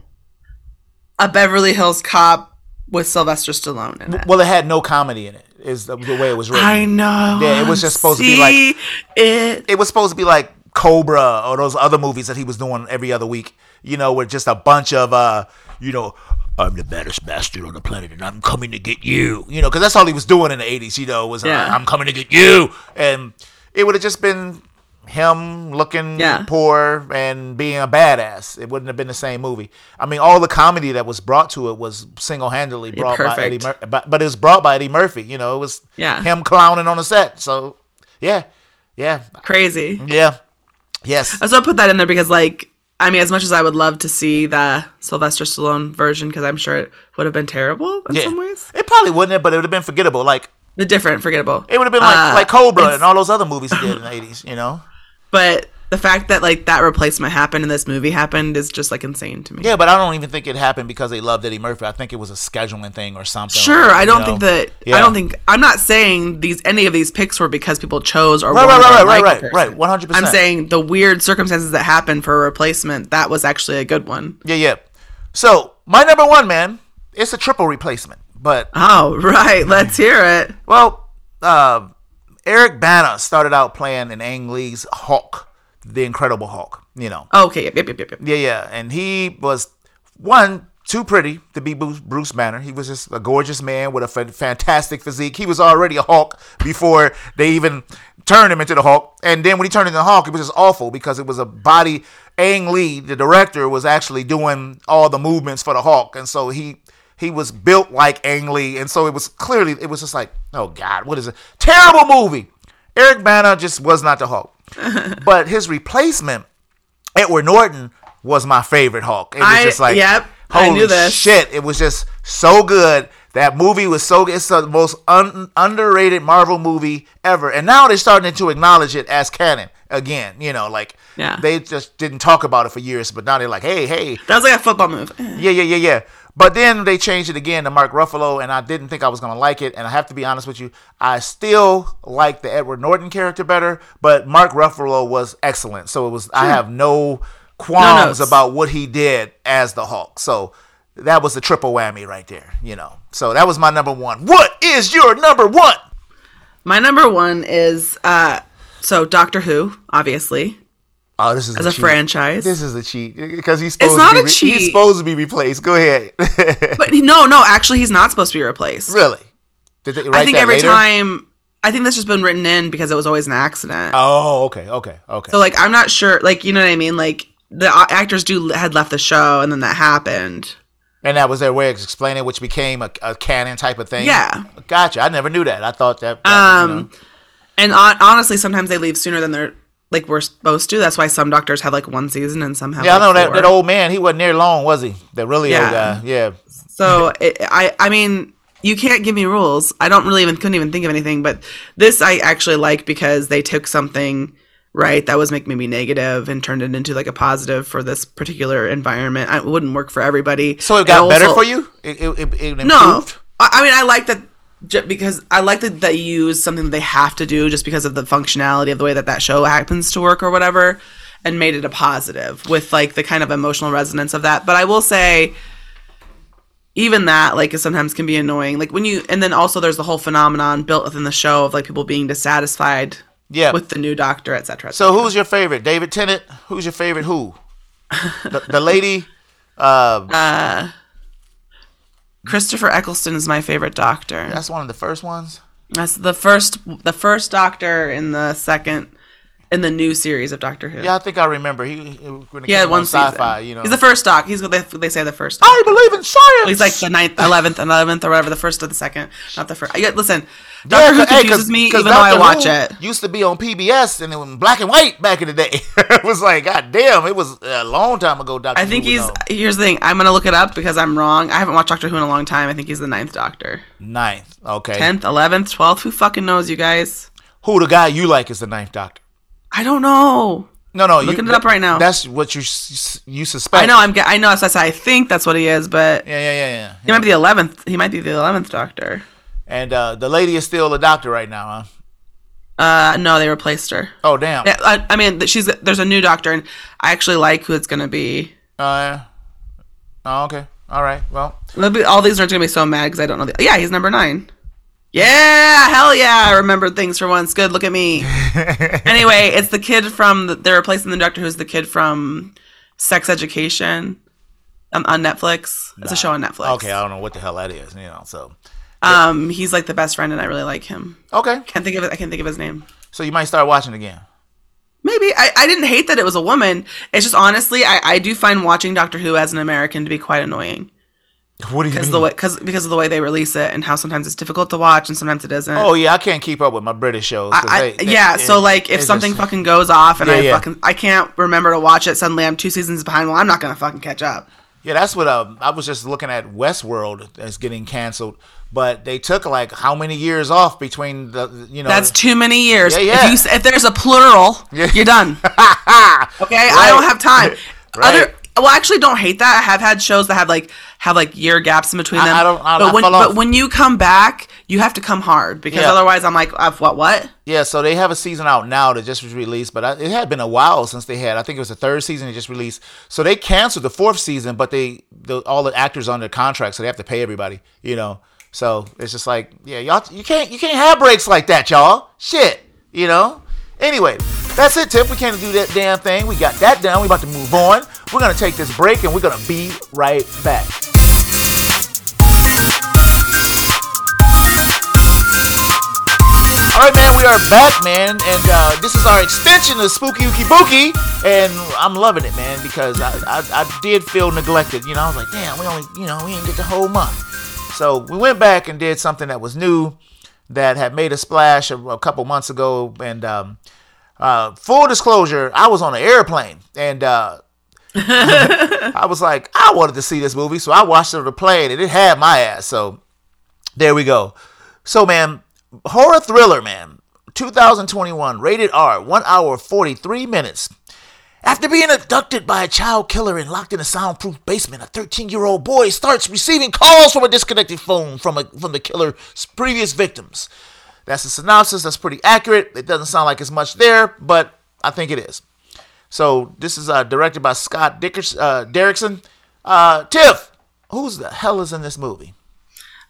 a Beverly Hills Cop with Sylvester Stallone in it. well, it had no comedy in it. Is the, the way it was written. I know. Yeah, it was just supposed to be like- it. it was supposed to be like Cobra or those other movies that he was doing every other week. You know, with just a bunch of uh, you know, I'm the baddest bastard on the planet and I'm coming to get you. You know, because that's all he was doing in the '80s. You know, was uh, Yeah. I'm coming to get you, and it would have just been him looking Yeah. poor and being a badass. It wouldn't have been the same movie. I mean, all the comedy that was brought to it was single handedly brought by Eddie. Murphy, but, but it was brought by Eddie Murphy. You know, it was Yeah. him clowning on the set. So yeah, yeah, Crazy. yeah. Yes. I also put that in there because, like, I mean, as much as I would love to see the Sylvester Stallone version, because I'm sure it would have been terrible in Yeah. some ways. It probably wouldn't have, but it would have been forgettable. Like The different, forgettable. it would have been like Uh, like Cobra and all those other movies he did in the eighties, you know? But the fact that like that replacement happened and this movie happened is just like insane to me. Yeah, but I don't even think it happened because they loved Eddie Murphy. I think it was a scheduling thing or something. Sure, like, I don't know? think that. Yeah. I don't think I'm not saying these any of these picks were because people chose or Right, wanted right, right, right, right, right, 100%. I'm saying the weird circumstances that happened for a replacement that was actually a good one. Yeah, yeah. So my number one, man, it's a triple replacement. But Oh right, let's hear it. well, uh, Eric Bana started out playing in Ang Lee's Hulk, the Incredible Hulk. You know. Oh, okay, yep, yep, yep, yep, yep. Yeah, yeah, and he was one too pretty to be Bruce, Bruce Banner. He was just a gorgeous man with a fantastic physique. He was already a Hulk before they even turned him into the Hulk. And then when he turned into the Hulk, it was just awful because it was a body. Ang Lee, the director, was actually doing all the movements for the Hulk, and so he he was built like Ang Lee, and so it was clearly it was just like, oh God, what is it? Terrible movie. Eric Bana just was not the Hulk, but his replacement. Edward Norton was my favorite Hulk. It was I- just like, yep, holy shit! It was just so good. That movie was so good. It's the most un- underrated Marvel movie ever. And now they're starting to acknowledge it as canon again. You know, like Yeah. they just didn't talk about it for years, but now they're like, hey, hey, That was like a football move. yeah, yeah, yeah, yeah. But then they changed it again to Mark Ruffalo, and I didn't think I was gonna like it. And I have to be honest with you, I still like the Edward Norton character better, but Mark Ruffalo was excellent. So it was I have no qualms notes. about what he did as the Hulk. So that was the triple whammy right there, you know. So that was my number one. What is your number one? My number one is uh so Doctor Who, obviously, Oh, this is as a, a franchise. This is a cheat because he's supposed not to be a re- cheat. He's supposed to be replaced. Go ahead. but no, no, actually he's not supposed to be replaced. really? Did they I think every later? time I think that's just been written in because it was always an accident. Oh, okay, okay, okay. So like I'm not sure like you know what I mean like the actors do had left the show and then that happened. And that was their way of explaining, which became a, a canon type of thing. Yeah. gotcha. I never knew that. I thought that. that you um, know. And on, honestly sometimes they leave sooner than they're like we're supposed to. That's why some doctors have like one season and some have yeah, I know that, that old man. He wasn't near long, was he? That really old Yeah. guy. Yeah. So it, I I mean you can't give me rules. I don't really even couldn't even think of anything, but this I actually like because they took something right that was making me negative and turned it into like a positive for this particular environment. I- It wouldn't work for everybody. So it got better also- for you. It, it, it, it improved. No, I, I mean I like that ju- because I like that they use something that they have to do just because of the functionality of the way that that show happens to work or whatever, and made it a positive with like the kind of emotional resonance of that. But I will say, even that like sometimes can be annoying. Like when you and then also there's the whole phenomenon built within the show of like people being dissatisfied Yeah. with the new doctor, etc. so who's your favorite? David Tennant. Who's your favorite? Who? the, the lady. Uh, Christopher Eccleston is my favorite doctor. that's one of the first ones. That's the first the first doctor in the second in the new series of Doctor Who. Yeah, I think I remember. He, he when it came one on sci-fi, season. you know. He's the first doc. He's they, they say the first. Doc. I believe in science. He's like the ninth, eleventh, eleventh, or whatever. The first or the second, not the first. Yeah, listen, Yeah, Doctor Who 'cause- hey, me because even though I Doctor watch Who it. Used to be on PBS and it was black and white back in the day. it was like, god damn, it was a long time ago. Doctor I think Who he's. Here's the thing. I'm gonna look it up because I'm wrong. I haven't watched Doctor Who in a long time. I think he's the ninth Doctor. ninth. Okay, Tenth, eleventh, twelfth. Who fucking knows, you guys? who the guy you like is the ninth Doctor? I don't know. No, no, Looking you, it up right now. That's what you you suspect. I know. I'm. I know. That's- I think that's what he is, but Yeah, yeah, yeah, yeah. he might be the eleventh. He might be the eleventh Doctor. And uh, the lady is still a doctor right now, huh? Uh, no, they replaced her. Oh damn. Yeah, I, I mean, she's there's a new Doctor, and I actually like who it's gonna be. Uh. Oh okay. All right. Well, be- all these nerds are gonna be so mad because I don't know. The, yeah, he's number nine. Yeah, hell yeah! I remembered things for once. Good, look at me. anyway, it's the kid from the, they're replacing the Doctor Who's the kid from Sex Education um, on Netflix. It's a show on Netflix. okay. I don't know what the hell that is. You know. So Um, he's like the best friend, and I really like him. okay. Can't think of it. I can't think of his name. So you might start watching again. Maybe I, I didn't hate that it was a woman. It's just honestly, I, I do find watching Doctor Who as an American to be quite annoying What do you because mean? the way because because of the way they release it and how sometimes it's difficult to watch and sometimes it isn't. Oh yeah, I can't keep up with my British shows. I, they- they- yeah, so it- like if something just- fucking goes off and Yeah, I yeah. fucking I can't remember to watch it, suddenly I'm two seasons behind. Well, I'm not gonna fucking catch up. yeah, that's what um, I was just looking at Westworld as getting canceled, but they took like how many years off between the you know. That's too many years. Yeah, yeah. If you if there's a plural, Yeah. you're done. Okay, I don't have time. Right. Other well, I actually don't hate that. I have had shows that have like have like year gaps in between I- them. I don't- I- but when but when you come back, you have to come hard because Yeah. otherwise I'm like, uh, what what? Yeah, so they have a season out now that just was released, but I, it had been a while since they had. I think it was the third season they just released. So they canceled the fourth season, but they the, all the actors under contract, so they have to pay everybody. You know, so it's just like, yeah, y'all, you can't you can't have breaks like that, y'all. Shit, you know. Anyway, that's it, Tip. We can't do that damn thing. We got that done. We about to move on. We're gonna take this break, and we're gonna be right back. All right, man, we are back, man, and uh, this is our extension of Spooky Ookie Bookie, and I'm loving it, man, because I, I, I did feel neglected. You know, I was like, damn, we only, you know, we didn't get the whole month. So we went back and did something that was new, that had made a splash a, a couple months ago, and um, uh, full disclosure, I was on an airplane, and uh, I was like, I wanted to see this movie, so I watched it on the plane, and it had my ass. So there we go. So, man, horror thriller, man. 2021, rated R, 1 hour 43 minutes. After being abducted by a child killer and locked in a soundproof basement, a 13-year-old boy starts receiving calls from a disconnected phone from a, from the killer's previous victims. That's the synopsis. That's pretty accurate. It doesn't sound like it's much there, but I think it is. So this is uh, directed by Scott Dickers, uh, Derrickson. Uh, Tiff, who's the hell is in this movie?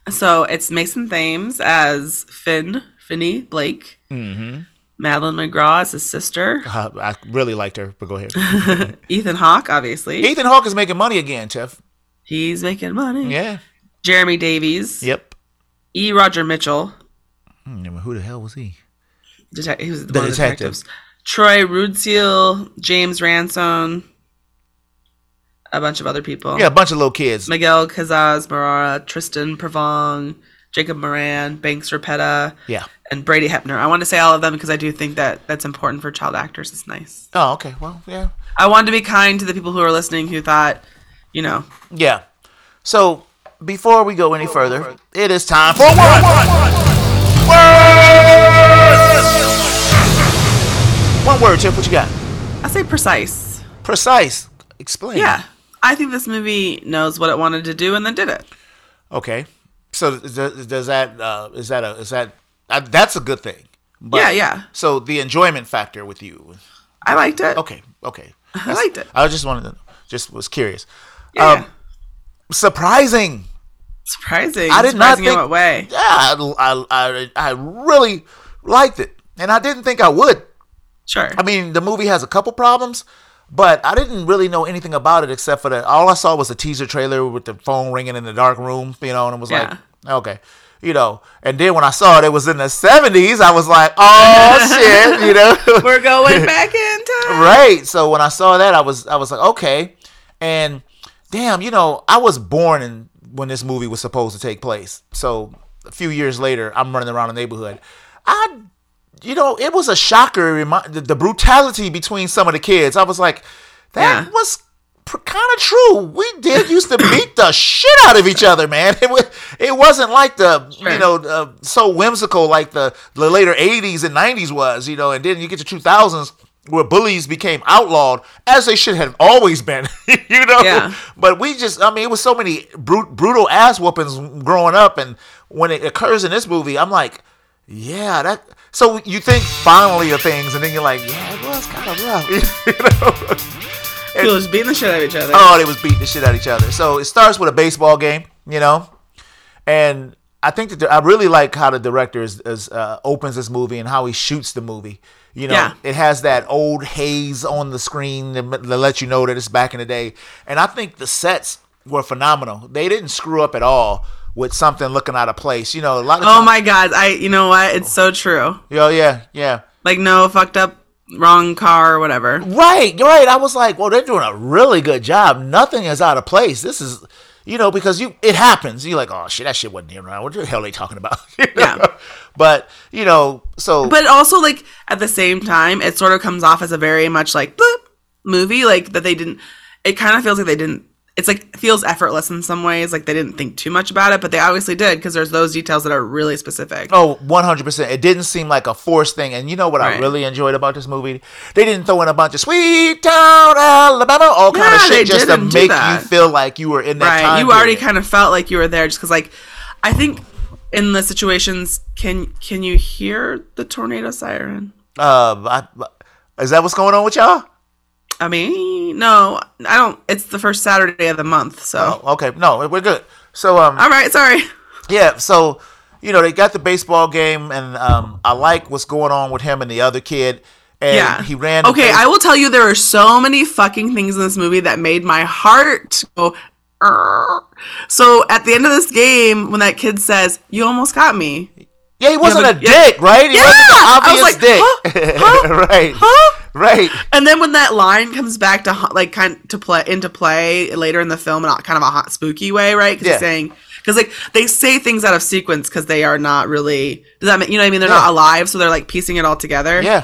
So it's Mason Thames as Finn Finney Blake. Mm-hmm. Madeleine McGraw as his sister. Uh, I really liked her, but go ahead. Ethan Hawke, obviously. Ethan Hawke is making money again, Tiff. He's making money. Yeah. Jeremy Davies. Yep. E. Roger Mitchell. Hmm, who the hell was he? Detec- he was The one of the detective. detectives. Troy Rudeseal, James Ransone, a bunch of other people. Yeah, a bunch of little kids. Miguel Cazarez Mora, Tristan Pravong, Jacob Moran, Banks Repeta, Yeah. And Brady Hepner. I want to say all of them because I do think that that's important for child actors. It's nice. Oh, okay. Well, yeah. I wanted to be kind to the people who are listening who thought, you know, Yeah. So before we go any further, it is time for one. One word, Tiff. What you got? I say precise. Precise. Explain. Yeah. I think this movie knows what it wanted to do and then did it. Okay. So does, does that uh, is that a is that that's a good thing? But, Yeah, yeah. So the enjoyment factor with you. I liked it. Okay. Okay. I liked it. I just wanted to just was curious. Yeah. Um, surprising. Surprising. I did not Surprising think. in what way? Yeah, I, I, I, I really liked it, and I didn't think I would. Sure. I mean, the movie has a couple problems, but I didn't really know anything about it except for that. All I saw was a teaser trailer with the phone ringing in the dark room, you know, and it was Yeah. like, okay, you know. And then when I saw it, it was in the seventies. I was like, oh shit, you know. We're going back in time. right. So when I saw that, I was I was like, okay. And damn, you know, I was born in when this movie was supposed to take place. So a few years later, I'm running around the neighborhood. I, you know, it was a shocker. The, the brutality between some of the kids. I was like, that Yeah. was kind of true. We did used to beat the shit out of each other, man. It was, it wasn't like the, you know, uh, so whimsical like the, the later 80s and 90s was, you know, and then you get to 2000s where bullies became outlawed as they should have always been, you know. Yeah. But we just, I mean, it was so many brut- brutal ass whoopings growing up, and when it occurs in this movie, I'm like, yeah, that. So you think finally of things, and then you're like, yeah, it was kind of rough, you know. People was beating the shit out of each other. Oh, they was beating the shit out of each other. So it starts with a baseball game, you know, and I think that I really like how the director is, is uh, opens this movie and how he shoots the movie. You know, Yeah. it has that old haze on the screen to, to let you know that it's back in the day. And I think the sets were phenomenal. They didn't screw up at all with something looking out of place. You know, a lot of Oh times- my god, I you know what? It's so true. Yo, yeah, yeah. Like no fucked up wrong car or whatever. Right, right. I was like, well, they're doing a really good job. Nothing is out of place. This is, you know, because you it happens. You're like, oh shit, that shit wasn't even around. What the hell are they talking about? You know? Yeah. But you know, so But also like at the same time, it sort of comes off as a very much like boop movie, like that they didn't it kind of feels like they didn't it's like feels effortless in some ways, like they didn't think too much about it, but they obviously did because there's those details that are really specific. Oh, 100%. It didn't seem like a forced thing. And you know what I really enjoyed about this movie? They didn't throw in a bunch of Sweet Town, Alabama, all kind of shit just to make you feel like you were in that right. time. You already period. kind of felt like you were there just because like I think in the situations can can you hear the tornado siren? Uh, I, is that what's going on with y'all? I mean, no, I don't. It's the first Saturday of the month, so. Oh, okay. No, we're good. So, um, All right, sorry. Yeah, so you know they got the baseball game, and um, I like what's going on with him and the other kid. And Yeah. he ran. Okay, I will tell you there are so many fucking things in this movie that made my heart go. "Arr." So at the end of this game, when that kid says, "You almost got me," yeah, he wasn't a yeah. dick, right? He Yeah! wasn't an I was obvious like, dick, huh? Huh? right? huh? Right. And then when that line comes back to like kind of to play into play later in the film in a kind of a hot spooky way, right? Because Yeah. saying because like they say things out of sequence because they are not really. Does that mean you know what I mean? They're Yeah. not alive, so they're like piecing it all together. Yeah.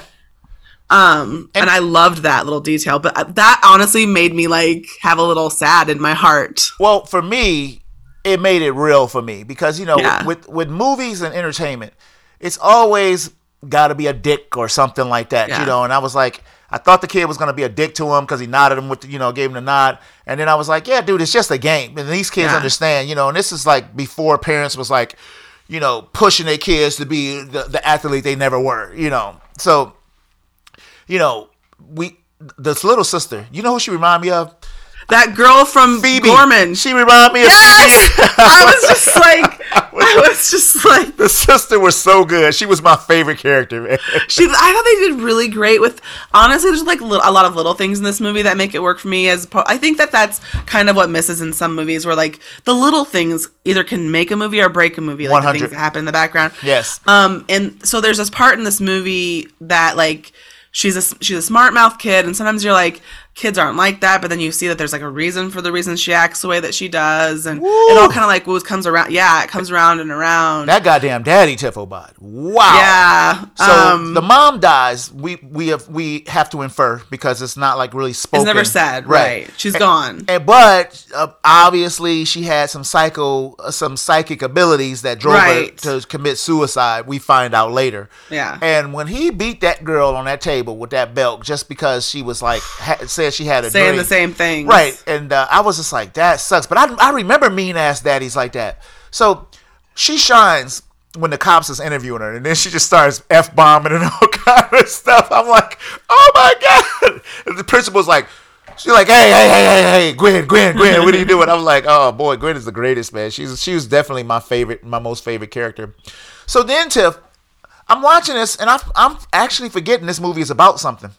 Um, and, I loved that little detail, but uh, that honestly made me like have a little sad in my heart. Well, for me, it made it real for me because you know Yeah. with with movies and entertainment, it's always got to be a dick or something like that, Yeah. you know. And I was like, I thought the kid was gonna be a dick to him because he nodded him with, the, you know, gave him the nod. And then I was like, yeah, dude, it's just a game, and these kids Yeah. understand, you know. And this is like before parents was like, you know, pushing their kids to be the, the athlete they never were, you know. So, you know, we this little sister, you know who she reminded me of? That girl from Phoebe. Gorman. She reminded me of Yes! Phoebe. I was just like, I was just like, The sister was so good. She was my favorite character, man. she. I thought they did really great with. Honestly, there's like little, a lot of little things in this movie that make it work for me. As po- I think that that's kind of what misses in some movies, where like the little things either can make a movie or break a movie, like the 100. things that happen in the background. Yes. Um, and so there's this part in this movie that like she's a she's a smart mouth kid, and sometimes you're like kids aren't like that, but then you see that there's like a reason for the reason she acts the way that she does, and it all kind of like moves comes around. Yeah, it comes around and around. That goddamn daddy Tiffobot. Wow. yeah. So um, the mom dies. We we have we have to infer because it's not like really spoken. it's never said. Right. She's gone. And, but uh, obviously she had some psycho, uh, some psychic abilities that drove Right. her to commit suicide. We find out later. Yeah. And when he beat that girl on that table with that belt, just because she was like ha- said she had a Saying dream. the same thing. Right. And uh, I was just like, that sucks. But I, I remember mean ass daddies like that. So she shines when the cops is interviewing her, and then she just starts f bombing and all kind of stuff. I'm like, oh my god! And the principal's like, she's like, hey, hey, hey, hey, hey, Gwen, Gwen, Gwen, what are you doing? I'm like, oh boy, Gwen is the greatest man. She's she was definitely my favorite, my most favorite character. So then Tiff, I'm watching this, and I'm I'm actually forgetting this movie is about something.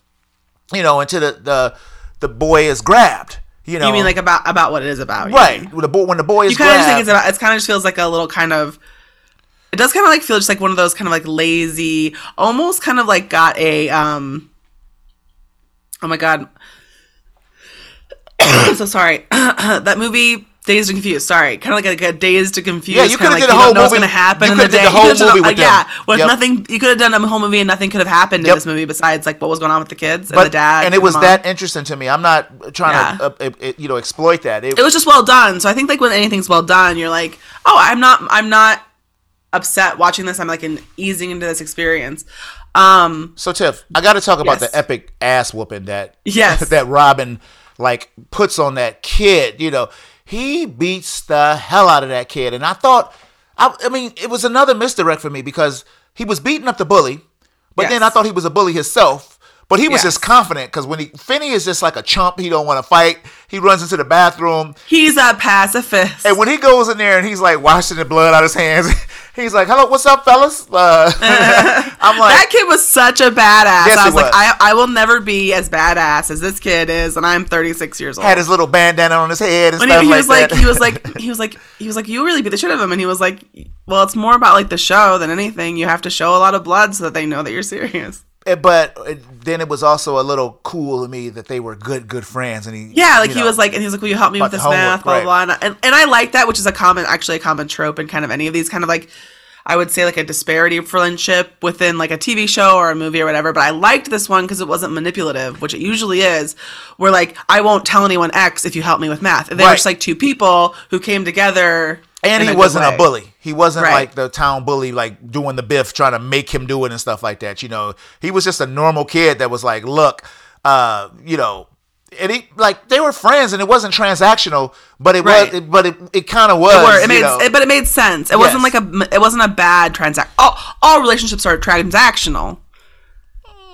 You know, until the the the boy is grabbed. You know, You mean like about about what it is about? right? When the boy when the boy is You kind of grabbed, think it's about. It kind of just feels like a little kind of It does kind of like feel just like one of those kind of like lazy, almost kind of like got a um. Oh my god. I'm so sorry. that movie Dazed and Confused. Sorry, kind of like a, like a Dazed to Confused. Yeah, you kinda coulda like did a whole don't know what's movie- gonna happen you in the did day. the whole done- movie with uh, yeah, with Yep. nothing. You could have done a whole movie and nothing could have happened in this movie besides like what was going on with the kids and but the dad and it was that interesting to me. I'm not trying Yeah. to uh, you know exploit that. It, it was just well done. So I think like when anything's well done, you're like, oh, I'm not, I'm not upset watching this. I'm like in, easing into this experience. Um, so Tiff, I got to talk about Yes. the epic ass whooping that Yes. that Robin like puts on that kid. You know, he beats the hell out of that kid, and I thought, I, I mean, it was another misdirect for me because he was beating up the bully, but then I thought he was a bully himself. But he was Yes. just confident because when he Finney is just like a chump, he don't want to fight. He runs into the bathroom, he's a pacifist. and when he goes in there and he's like washing the blood out of his hands, he's like, "Hello, what's up, fellas?" Uh, I'm like, that kid was such a badass. Yes, I he was, like. I, I will never be as badass as this kid is, and I'm 36 years old. had his little bandana on his head and when stuff he, he like was like, he was like, he was like, he was like, you really beat the shit out of him, and he was like, well, it's more about like the show than anything. You have to show a lot of blood so that they know that you're serious. Eh, but uh, then it was also a little cool to me that they were good, good friends, and he, Yeah, like you he was like, and he was like, "Will you help me with this homework, math?" Blah right. blah blah. And, and I like that, which is a common, actually a common trope in kind of any of these kind of like, I would say like a disparity of friendship within like a TV show or a movie or whatever. But I liked this one because it wasn't manipulative, which it usually is. Where like, I won't tell anyone X if you help me with math. And they were Right. just like two people who came together. And he wasn't a bully. He wasn't Right. like the town bully, like doing the biff, trying to make him do it and stuff like that. You know, he was just a normal kid that was like, look, uh, you know. And he like they were friends, and it wasn't transactional, but it Right. was, it, but it, it kind of was. It, were, it made, it, but it made sense. It wasn't like a, it wasn't a bad transaction. All, all relationships are transactional.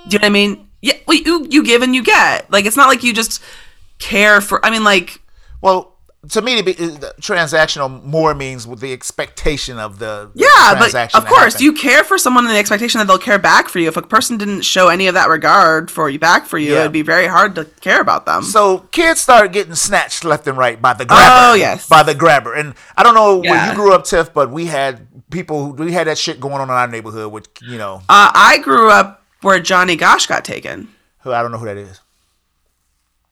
Do you know what I mean? Yeah, well, you you give and you get. Like it's not like you just care for. I mean, like Well, to me, to be, uh, transactional more means with the expectation of the the yeah, but of course happen. you care for someone in the expectation that they'll care back for you. If a person didn't show any of that regard for you back for you, Yeah. it'd be very hard to care about them. So kids start getting snatched left and right by the grabber. Oh, yes. by the grabber. And I don't know where you grew up, Tiff, but we had people. We had that shit going on in our neighborhood. Which you know, uh, I grew up where Johnny Gosch got taken. who I don't know who that is.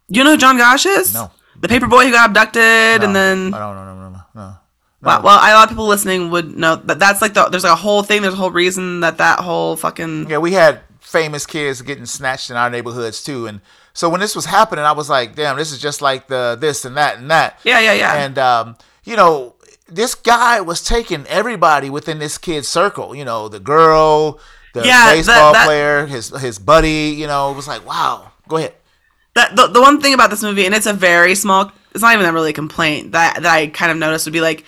You know who John Gosch is? No. The paper boy who got abducted and then I don't know. No, no, no, no. Well, well, a lot of people listening would know that that's like the there's like a whole thing. There's a whole reason that that whole fucking Yeah, we had famous kids getting snatched in our neighborhoods too, and so when this was happening, I was like, damn, this is just like the this and that and that. yeah yeah yeah. And um, you know, this guy was taking everybody within this kid's circle. You know, the girl, the Yeah, that- baseball that- player, his his buddy. You know, it was like, wow. Go ahead. That the, the one thing about this movie, and it's a very small. It's not even a really complaint that that I kind of noticed would be like.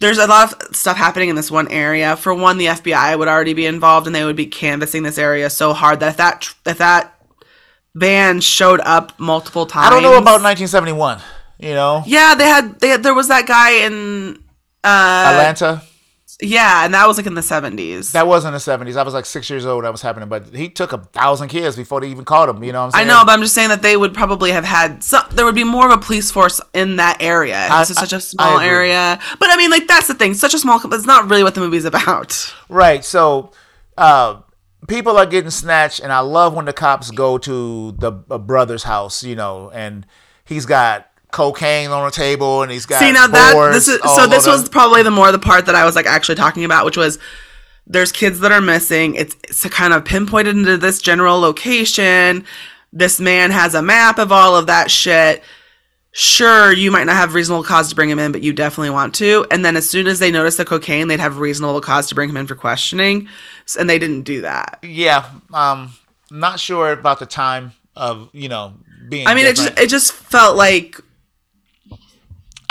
There's a lot of stuff happening in this one area. For one, the FBI would already be involved, and they would be canvassing this area so hard that if that if that van showed up multiple times, I don't know about 1971. You know, Yeah, they had they had, there was that guy in uh Atlanta. Yeah, and that was like in the 70s. That was in the 70s. I was like six years old. when That was happening, but he took a thousand kids before they even caught him. You know what I'm I know, but I'm just saying that they would probably have had some. There would be more of a police force in that area. I- This is such a small area, but I mean, like that's the thing. Such a small. It's not really what the movie's about. Right. So, uh, people are getting snatched, and I love when the cops go to the brother's house. You know, and he's got cocaine on the table, and he's got See now that this is so. This was probably the more the part that I was like actually talking about, which was there's kids that are missing. It's it's kind of pinpointed into this general location. This man has a map of all of that shit. Sure, you might not have reasonable cause to bring him in, but you definitely want to. And then as soon as they notice the cocaine, they'd have reasonable cause to bring him in for questioning, and they didn't do that. yeah. Um, not sure about the time of you know being. I mean, it just it just felt like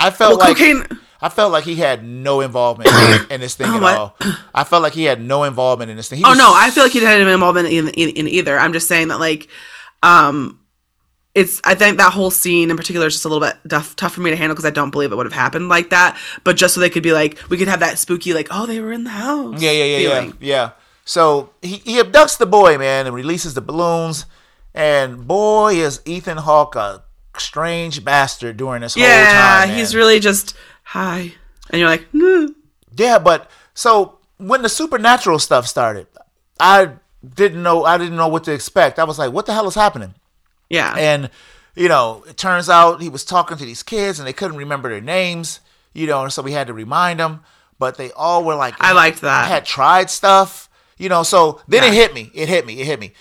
I felt well, like cocaine. I felt like he had no involvement in this thing Oh, at what? all. I felt like he had no involvement in this thing. He Oh was- no, I feel like he didn't have involvement in, in, in either. I'm just saying that like, um, it's I think that whole scene in particular is just a little bit tough, tough for me to handle because I don't believe it would have happened like that. But just so they could be like, we could have that spooky like, oh, they were in the house. Yeah, yeah, yeah, yeah, yeah. So he, he abducts the boy, man, and releases the balloons. And boy, is Ethan Hawke a strange bastard during this whole time. man. he's really just hi, and you're like, "Hmm." yeah, but so when the supernatural stuff started, I didn't know I didn't know what to expect. I was like, what the hell is happening? Yeah. And you know, it turns out he was talking to these kids and they couldn't remember their names, you know, and so we had to remind them. But they all were like, I liked that. I had tried stuff, you know. So then Yeah. it hit me. It hit me. It hit me.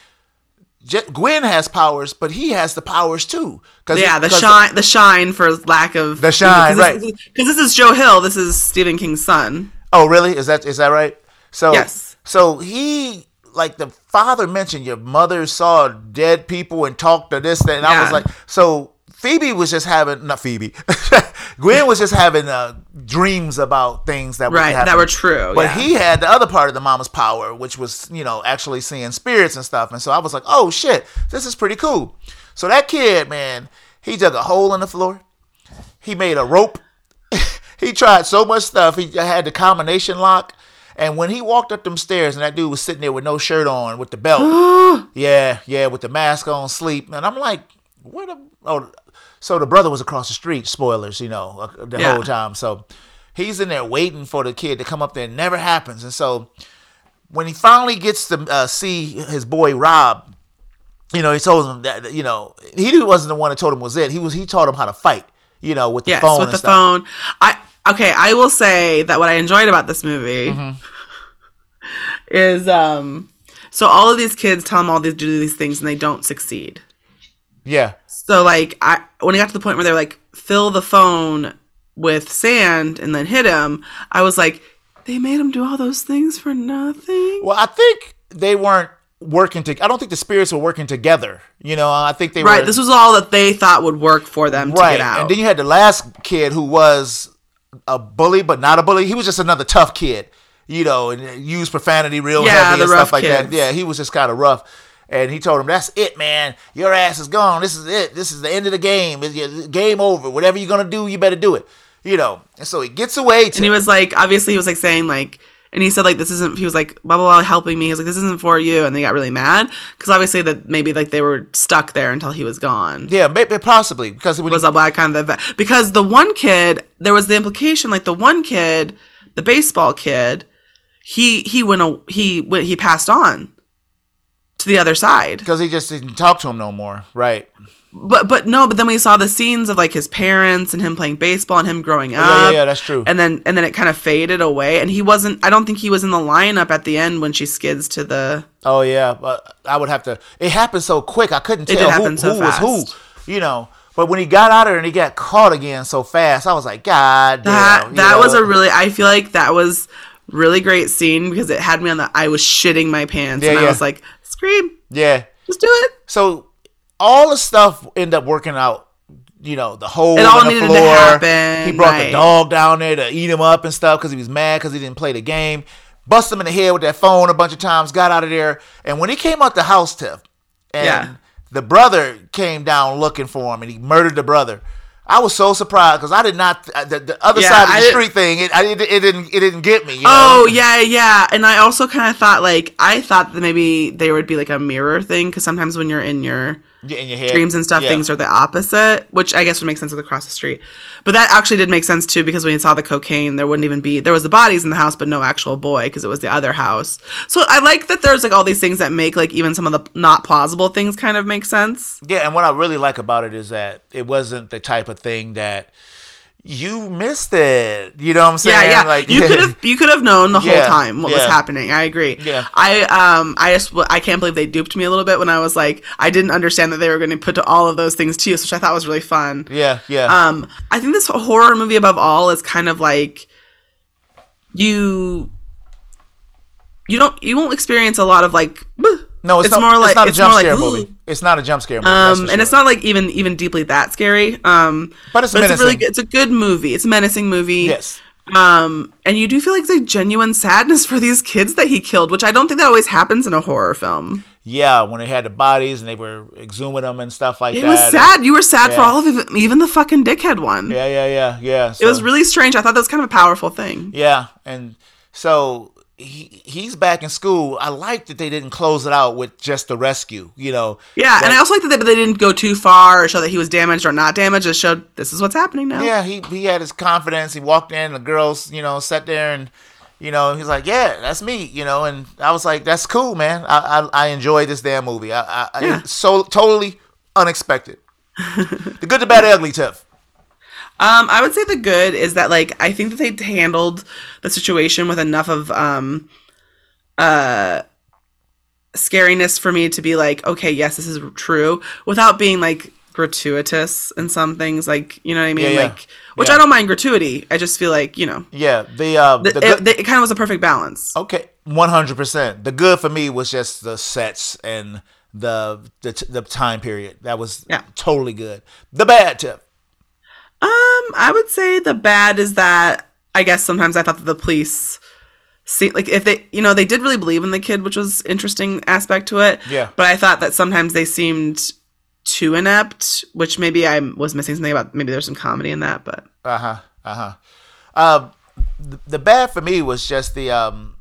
Je- Gwen has powers, but he has the powers too. Cause yeah, the 'cause- shine, the shine for lack of The shine, right. Because this is Joe Hill. This is Stephen King's son. Oh, really? Is that is that right? So Yes. So he like the father mentioned your mother saw dead people and talked to this that, and I was like, so Phoebe was just having not Phoebe, Gwen was just having uh, dreams about things that Right, that were true, But yeah. he had the other part of the mama's power, which was you know actually seeing spirits and stuff. And so I was like, oh shit, this is pretty cool. So that kid, man, he dug a hole in the floor. He made a rope. he tried so much stuff. He had the combination lock. And when he walked up them stairs and that dude was sitting there with no shirt on with the belt. yeah, yeah, with the mask on, sleep. And I'm like, what the oh so the brother was across the street, spoilers, you know, uh, the Yeah. whole time. So he's in there waiting for the kid to come up there. It never happens. And so when he finally gets to uh, see his boy Rob, you know, he told him that you know he wasn't the one that told him was it. He was he taught him how to fight. You know, with the Yes, phone with the stuff. phone. I okay. I will say that what I enjoyed about this movie Mm-hmm. is um. So all of these kids tell them all these do these things and they don't succeed. Yeah, So like I when it got to the point where they're like fill the phone with sand and then hit him, I was like, they made him do all those things for nothing. Well, I think they weren't working to. I don't think the spirits were working together. You know, I think they Right. were This was all that they thought would work for them to right. get out. And then you had the last kid who was a bully, but not a bully. He was just another tough kid. You know, and uh, used profanity real Yeah, heavy and stuff like that. kids. Yeah, he was just kind of rough. And he told him, "That's it, man. Your ass is gone. This is it. This is the end of the game. It's game over. Whatever you're gonna do, you better do it." You know. And so he gets away. To, and he was like, obviously, he was like saying like, and he said like, this isn't. He was like, blah blah blah, helping me. He was like, this isn't for you, and they got really mad because obviously that maybe like they were stuck there until he was gone. yeah, maybe possibly because when was he, a black kind of event because the one kid there was the implication like the one kid the baseball kid he he went he went he passed on to the other side because he just didn't talk to him no more. Right. but but no but then we saw the scenes of like his parents and him playing baseball and him growing up yeah, yeah, that's true. and then and then it kind of faded away and he wasn't i don't think he was in the lineup at the end when she skids to the Oh yeah, but I would have to. It happened so quick. I couldn't tell did who, so who was who. You know. But when he got out of there and he got caught again so fast, I was like, God damn. that you that know? was a really i feel like that was really great scene because it had me on the i was shitting my pants Yeah, and i was like scream yeah. just do it So all the stuff ended up working out. You know, the hole It all needed to happen, he brought the dog down there to eat him up and stuff because he was mad because he didn't play the game. Bust him in the head with that phone a bunch of times. Got out of there, and when he came out the house, Tiff, and Yeah. the brother came down looking for him, and he murdered the brother. I was so surprised because I did not uh, the, the other Yeah, side of the I didn't- street thing. It, I, it, it didn't it didn't get me. You know? Oh yeah, yeah. And I also kind of thought like I thought that maybe there would be like a mirror thing because sometimes when you're in your Yeah, in your head. dreams and stuff, Yeah. things are the opposite, which I guess would make sense with across the street. But that actually did make sense too because when you saw the cocaine, there wouldn't even be there was the bodies in the house, but no actual boy because it was the other house. So I like that there's like all these things that make like even some of the not plausible things kind of make sense. Yeah, and what I really like about it is that it wasn't the type of thing that you missed it. You know what I'm saying? Yeah, yeah. Like you could have you could have known the whole Yeah, time what was happening. I agree. Yeah. I um I just I can't believe they duped me a little bit when I was like I didn't understand that they were going to put all of those things to use, which I thought was really fun. Yeah, yeah. Um, I think this horror movie above all is kind of like you you don't you won't experience a lot of like "Bleh." No, it's, it's not, more like- it's not a it's jump more like, scare movie. It's not a jump scare movie. um for and it's not like even even deeply that scary um But it's a really menacing. good- it's a good movie it's a menacing movie Yes. um and you do feel like there's genuine sadness for these kids that he killed which i don't think that always happens in a horror film Yeah, when they had the bodies and they were exhuming them and stuff like it that. It was sad you were sad for all of it even the fucking dickhead one Yeah, yeah, yeah, yeah. it was really strange i thought that was kind of a powerful thing Yeah, and so he he's back in school. I like that they didn't close it out with just the rescue. You know. Yeah, and I also like that they, they didn't go too far or show that he was damaged or not damaged. It showed this is what's happening now. Yeah, he he had his confidence. He walked in, the girls, you know, sat there and You know, he's like, yeah, that's me. You know, and I was like, that's cool, man. I I, I enjoyed this damn movie. I, I, Yeah. so totally unexpected. the good, the bad, the ugly, Tiff. Um, I would say the good is that like I think that they handled the situation with enough of um uh scariness for me to be like, okay, yes, this is true, without being like gratuitous in some things, like you know what I mean, Yeah, yeah. like which Yeah. I don't mind gratuity. I just feel like you know Yeah, the uh, the, the, good, it, it kind of was a perfect balance. Okay, one hundred percent. The good for me was just the sets and the the, t- the time period. That was Yeah. totally good. The bad tip. Um, I would say the bad is that I guess sometimes I thought that the police see like if they you know they did really believe in the kid, which was interesting aspect to it. Yeah. But I thought that sometimes they seemed too inept, which maybe I was missing something about. Maybe there's some comedy in that, but Uh huh. Uh huh. Um, the, the bad for me was just the um,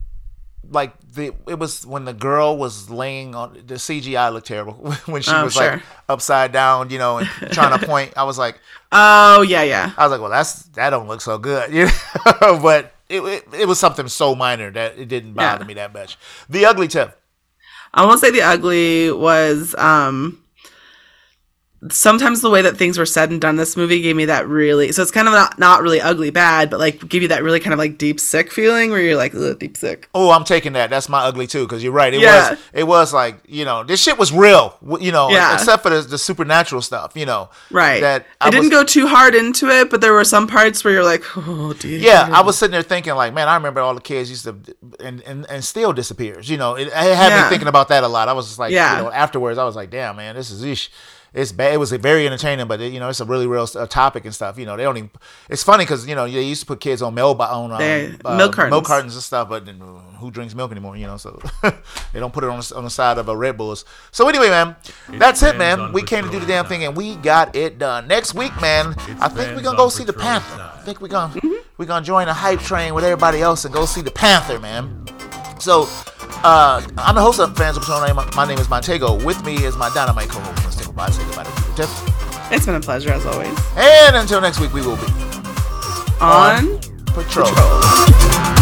like the it was when the girl was laying on the CGI looked terrible when she Oh, was sure. like upside down, you know, and trying to point. I was like, oh yeah, yeah. I was like, well, that's that don't look so good, you know. but it, it it was something so minor that it didn't bother Yeah. me that much. The ugly tip. I won't say the ugly was um sometimes the way that things were said and done this movie gave me that really so it's kind of not, not really ugly bad but like give you that really kind of like deep sick feeling where you're like deep sick Oh, I'm taking that. That's my ugly too, because you're right. It Yeah. was it was like you know this shit was real. You know, Yeah. except for the, the supernatural stuff. You know, right That i I didn't was- go too hard into it but there were some parts where you're like oh dear Yeah, I was sitting there thinking like, man, I remember all the kids used to, and and, and still disappears. You know, it, it had Yeah. me thinking about that a lot. I was just like, Yeah. you know, afterwards, I was like, damn, man, this is ish. It's bad. It was very entertaining, but it, you know, it's a really real uh, topic and stuff. You know, they don't even. It's funny because you know they used to put kids on milk on um, uh, milk cartons. milk cartons and stuff, but uh, who drinks milk anymore? You know, so they don't put it on the, on the side of a Red Bulls. So anyway, man, that's it, man. We came to do the damn patrol thing, and we got it done. Next week, man, I think we're gonna go see the Panther. time. I think we're gonna we're gonna join the hype train with everybody else and go see the Panther, man. So, uh, I'm the host of Fans of Patrol. My, my name is Montego. With me is my dynamite co-host. Bye. Say goodbye to you, Tiff. it's been a pleasure as always And until next week, we will be on Patrol. Patrol.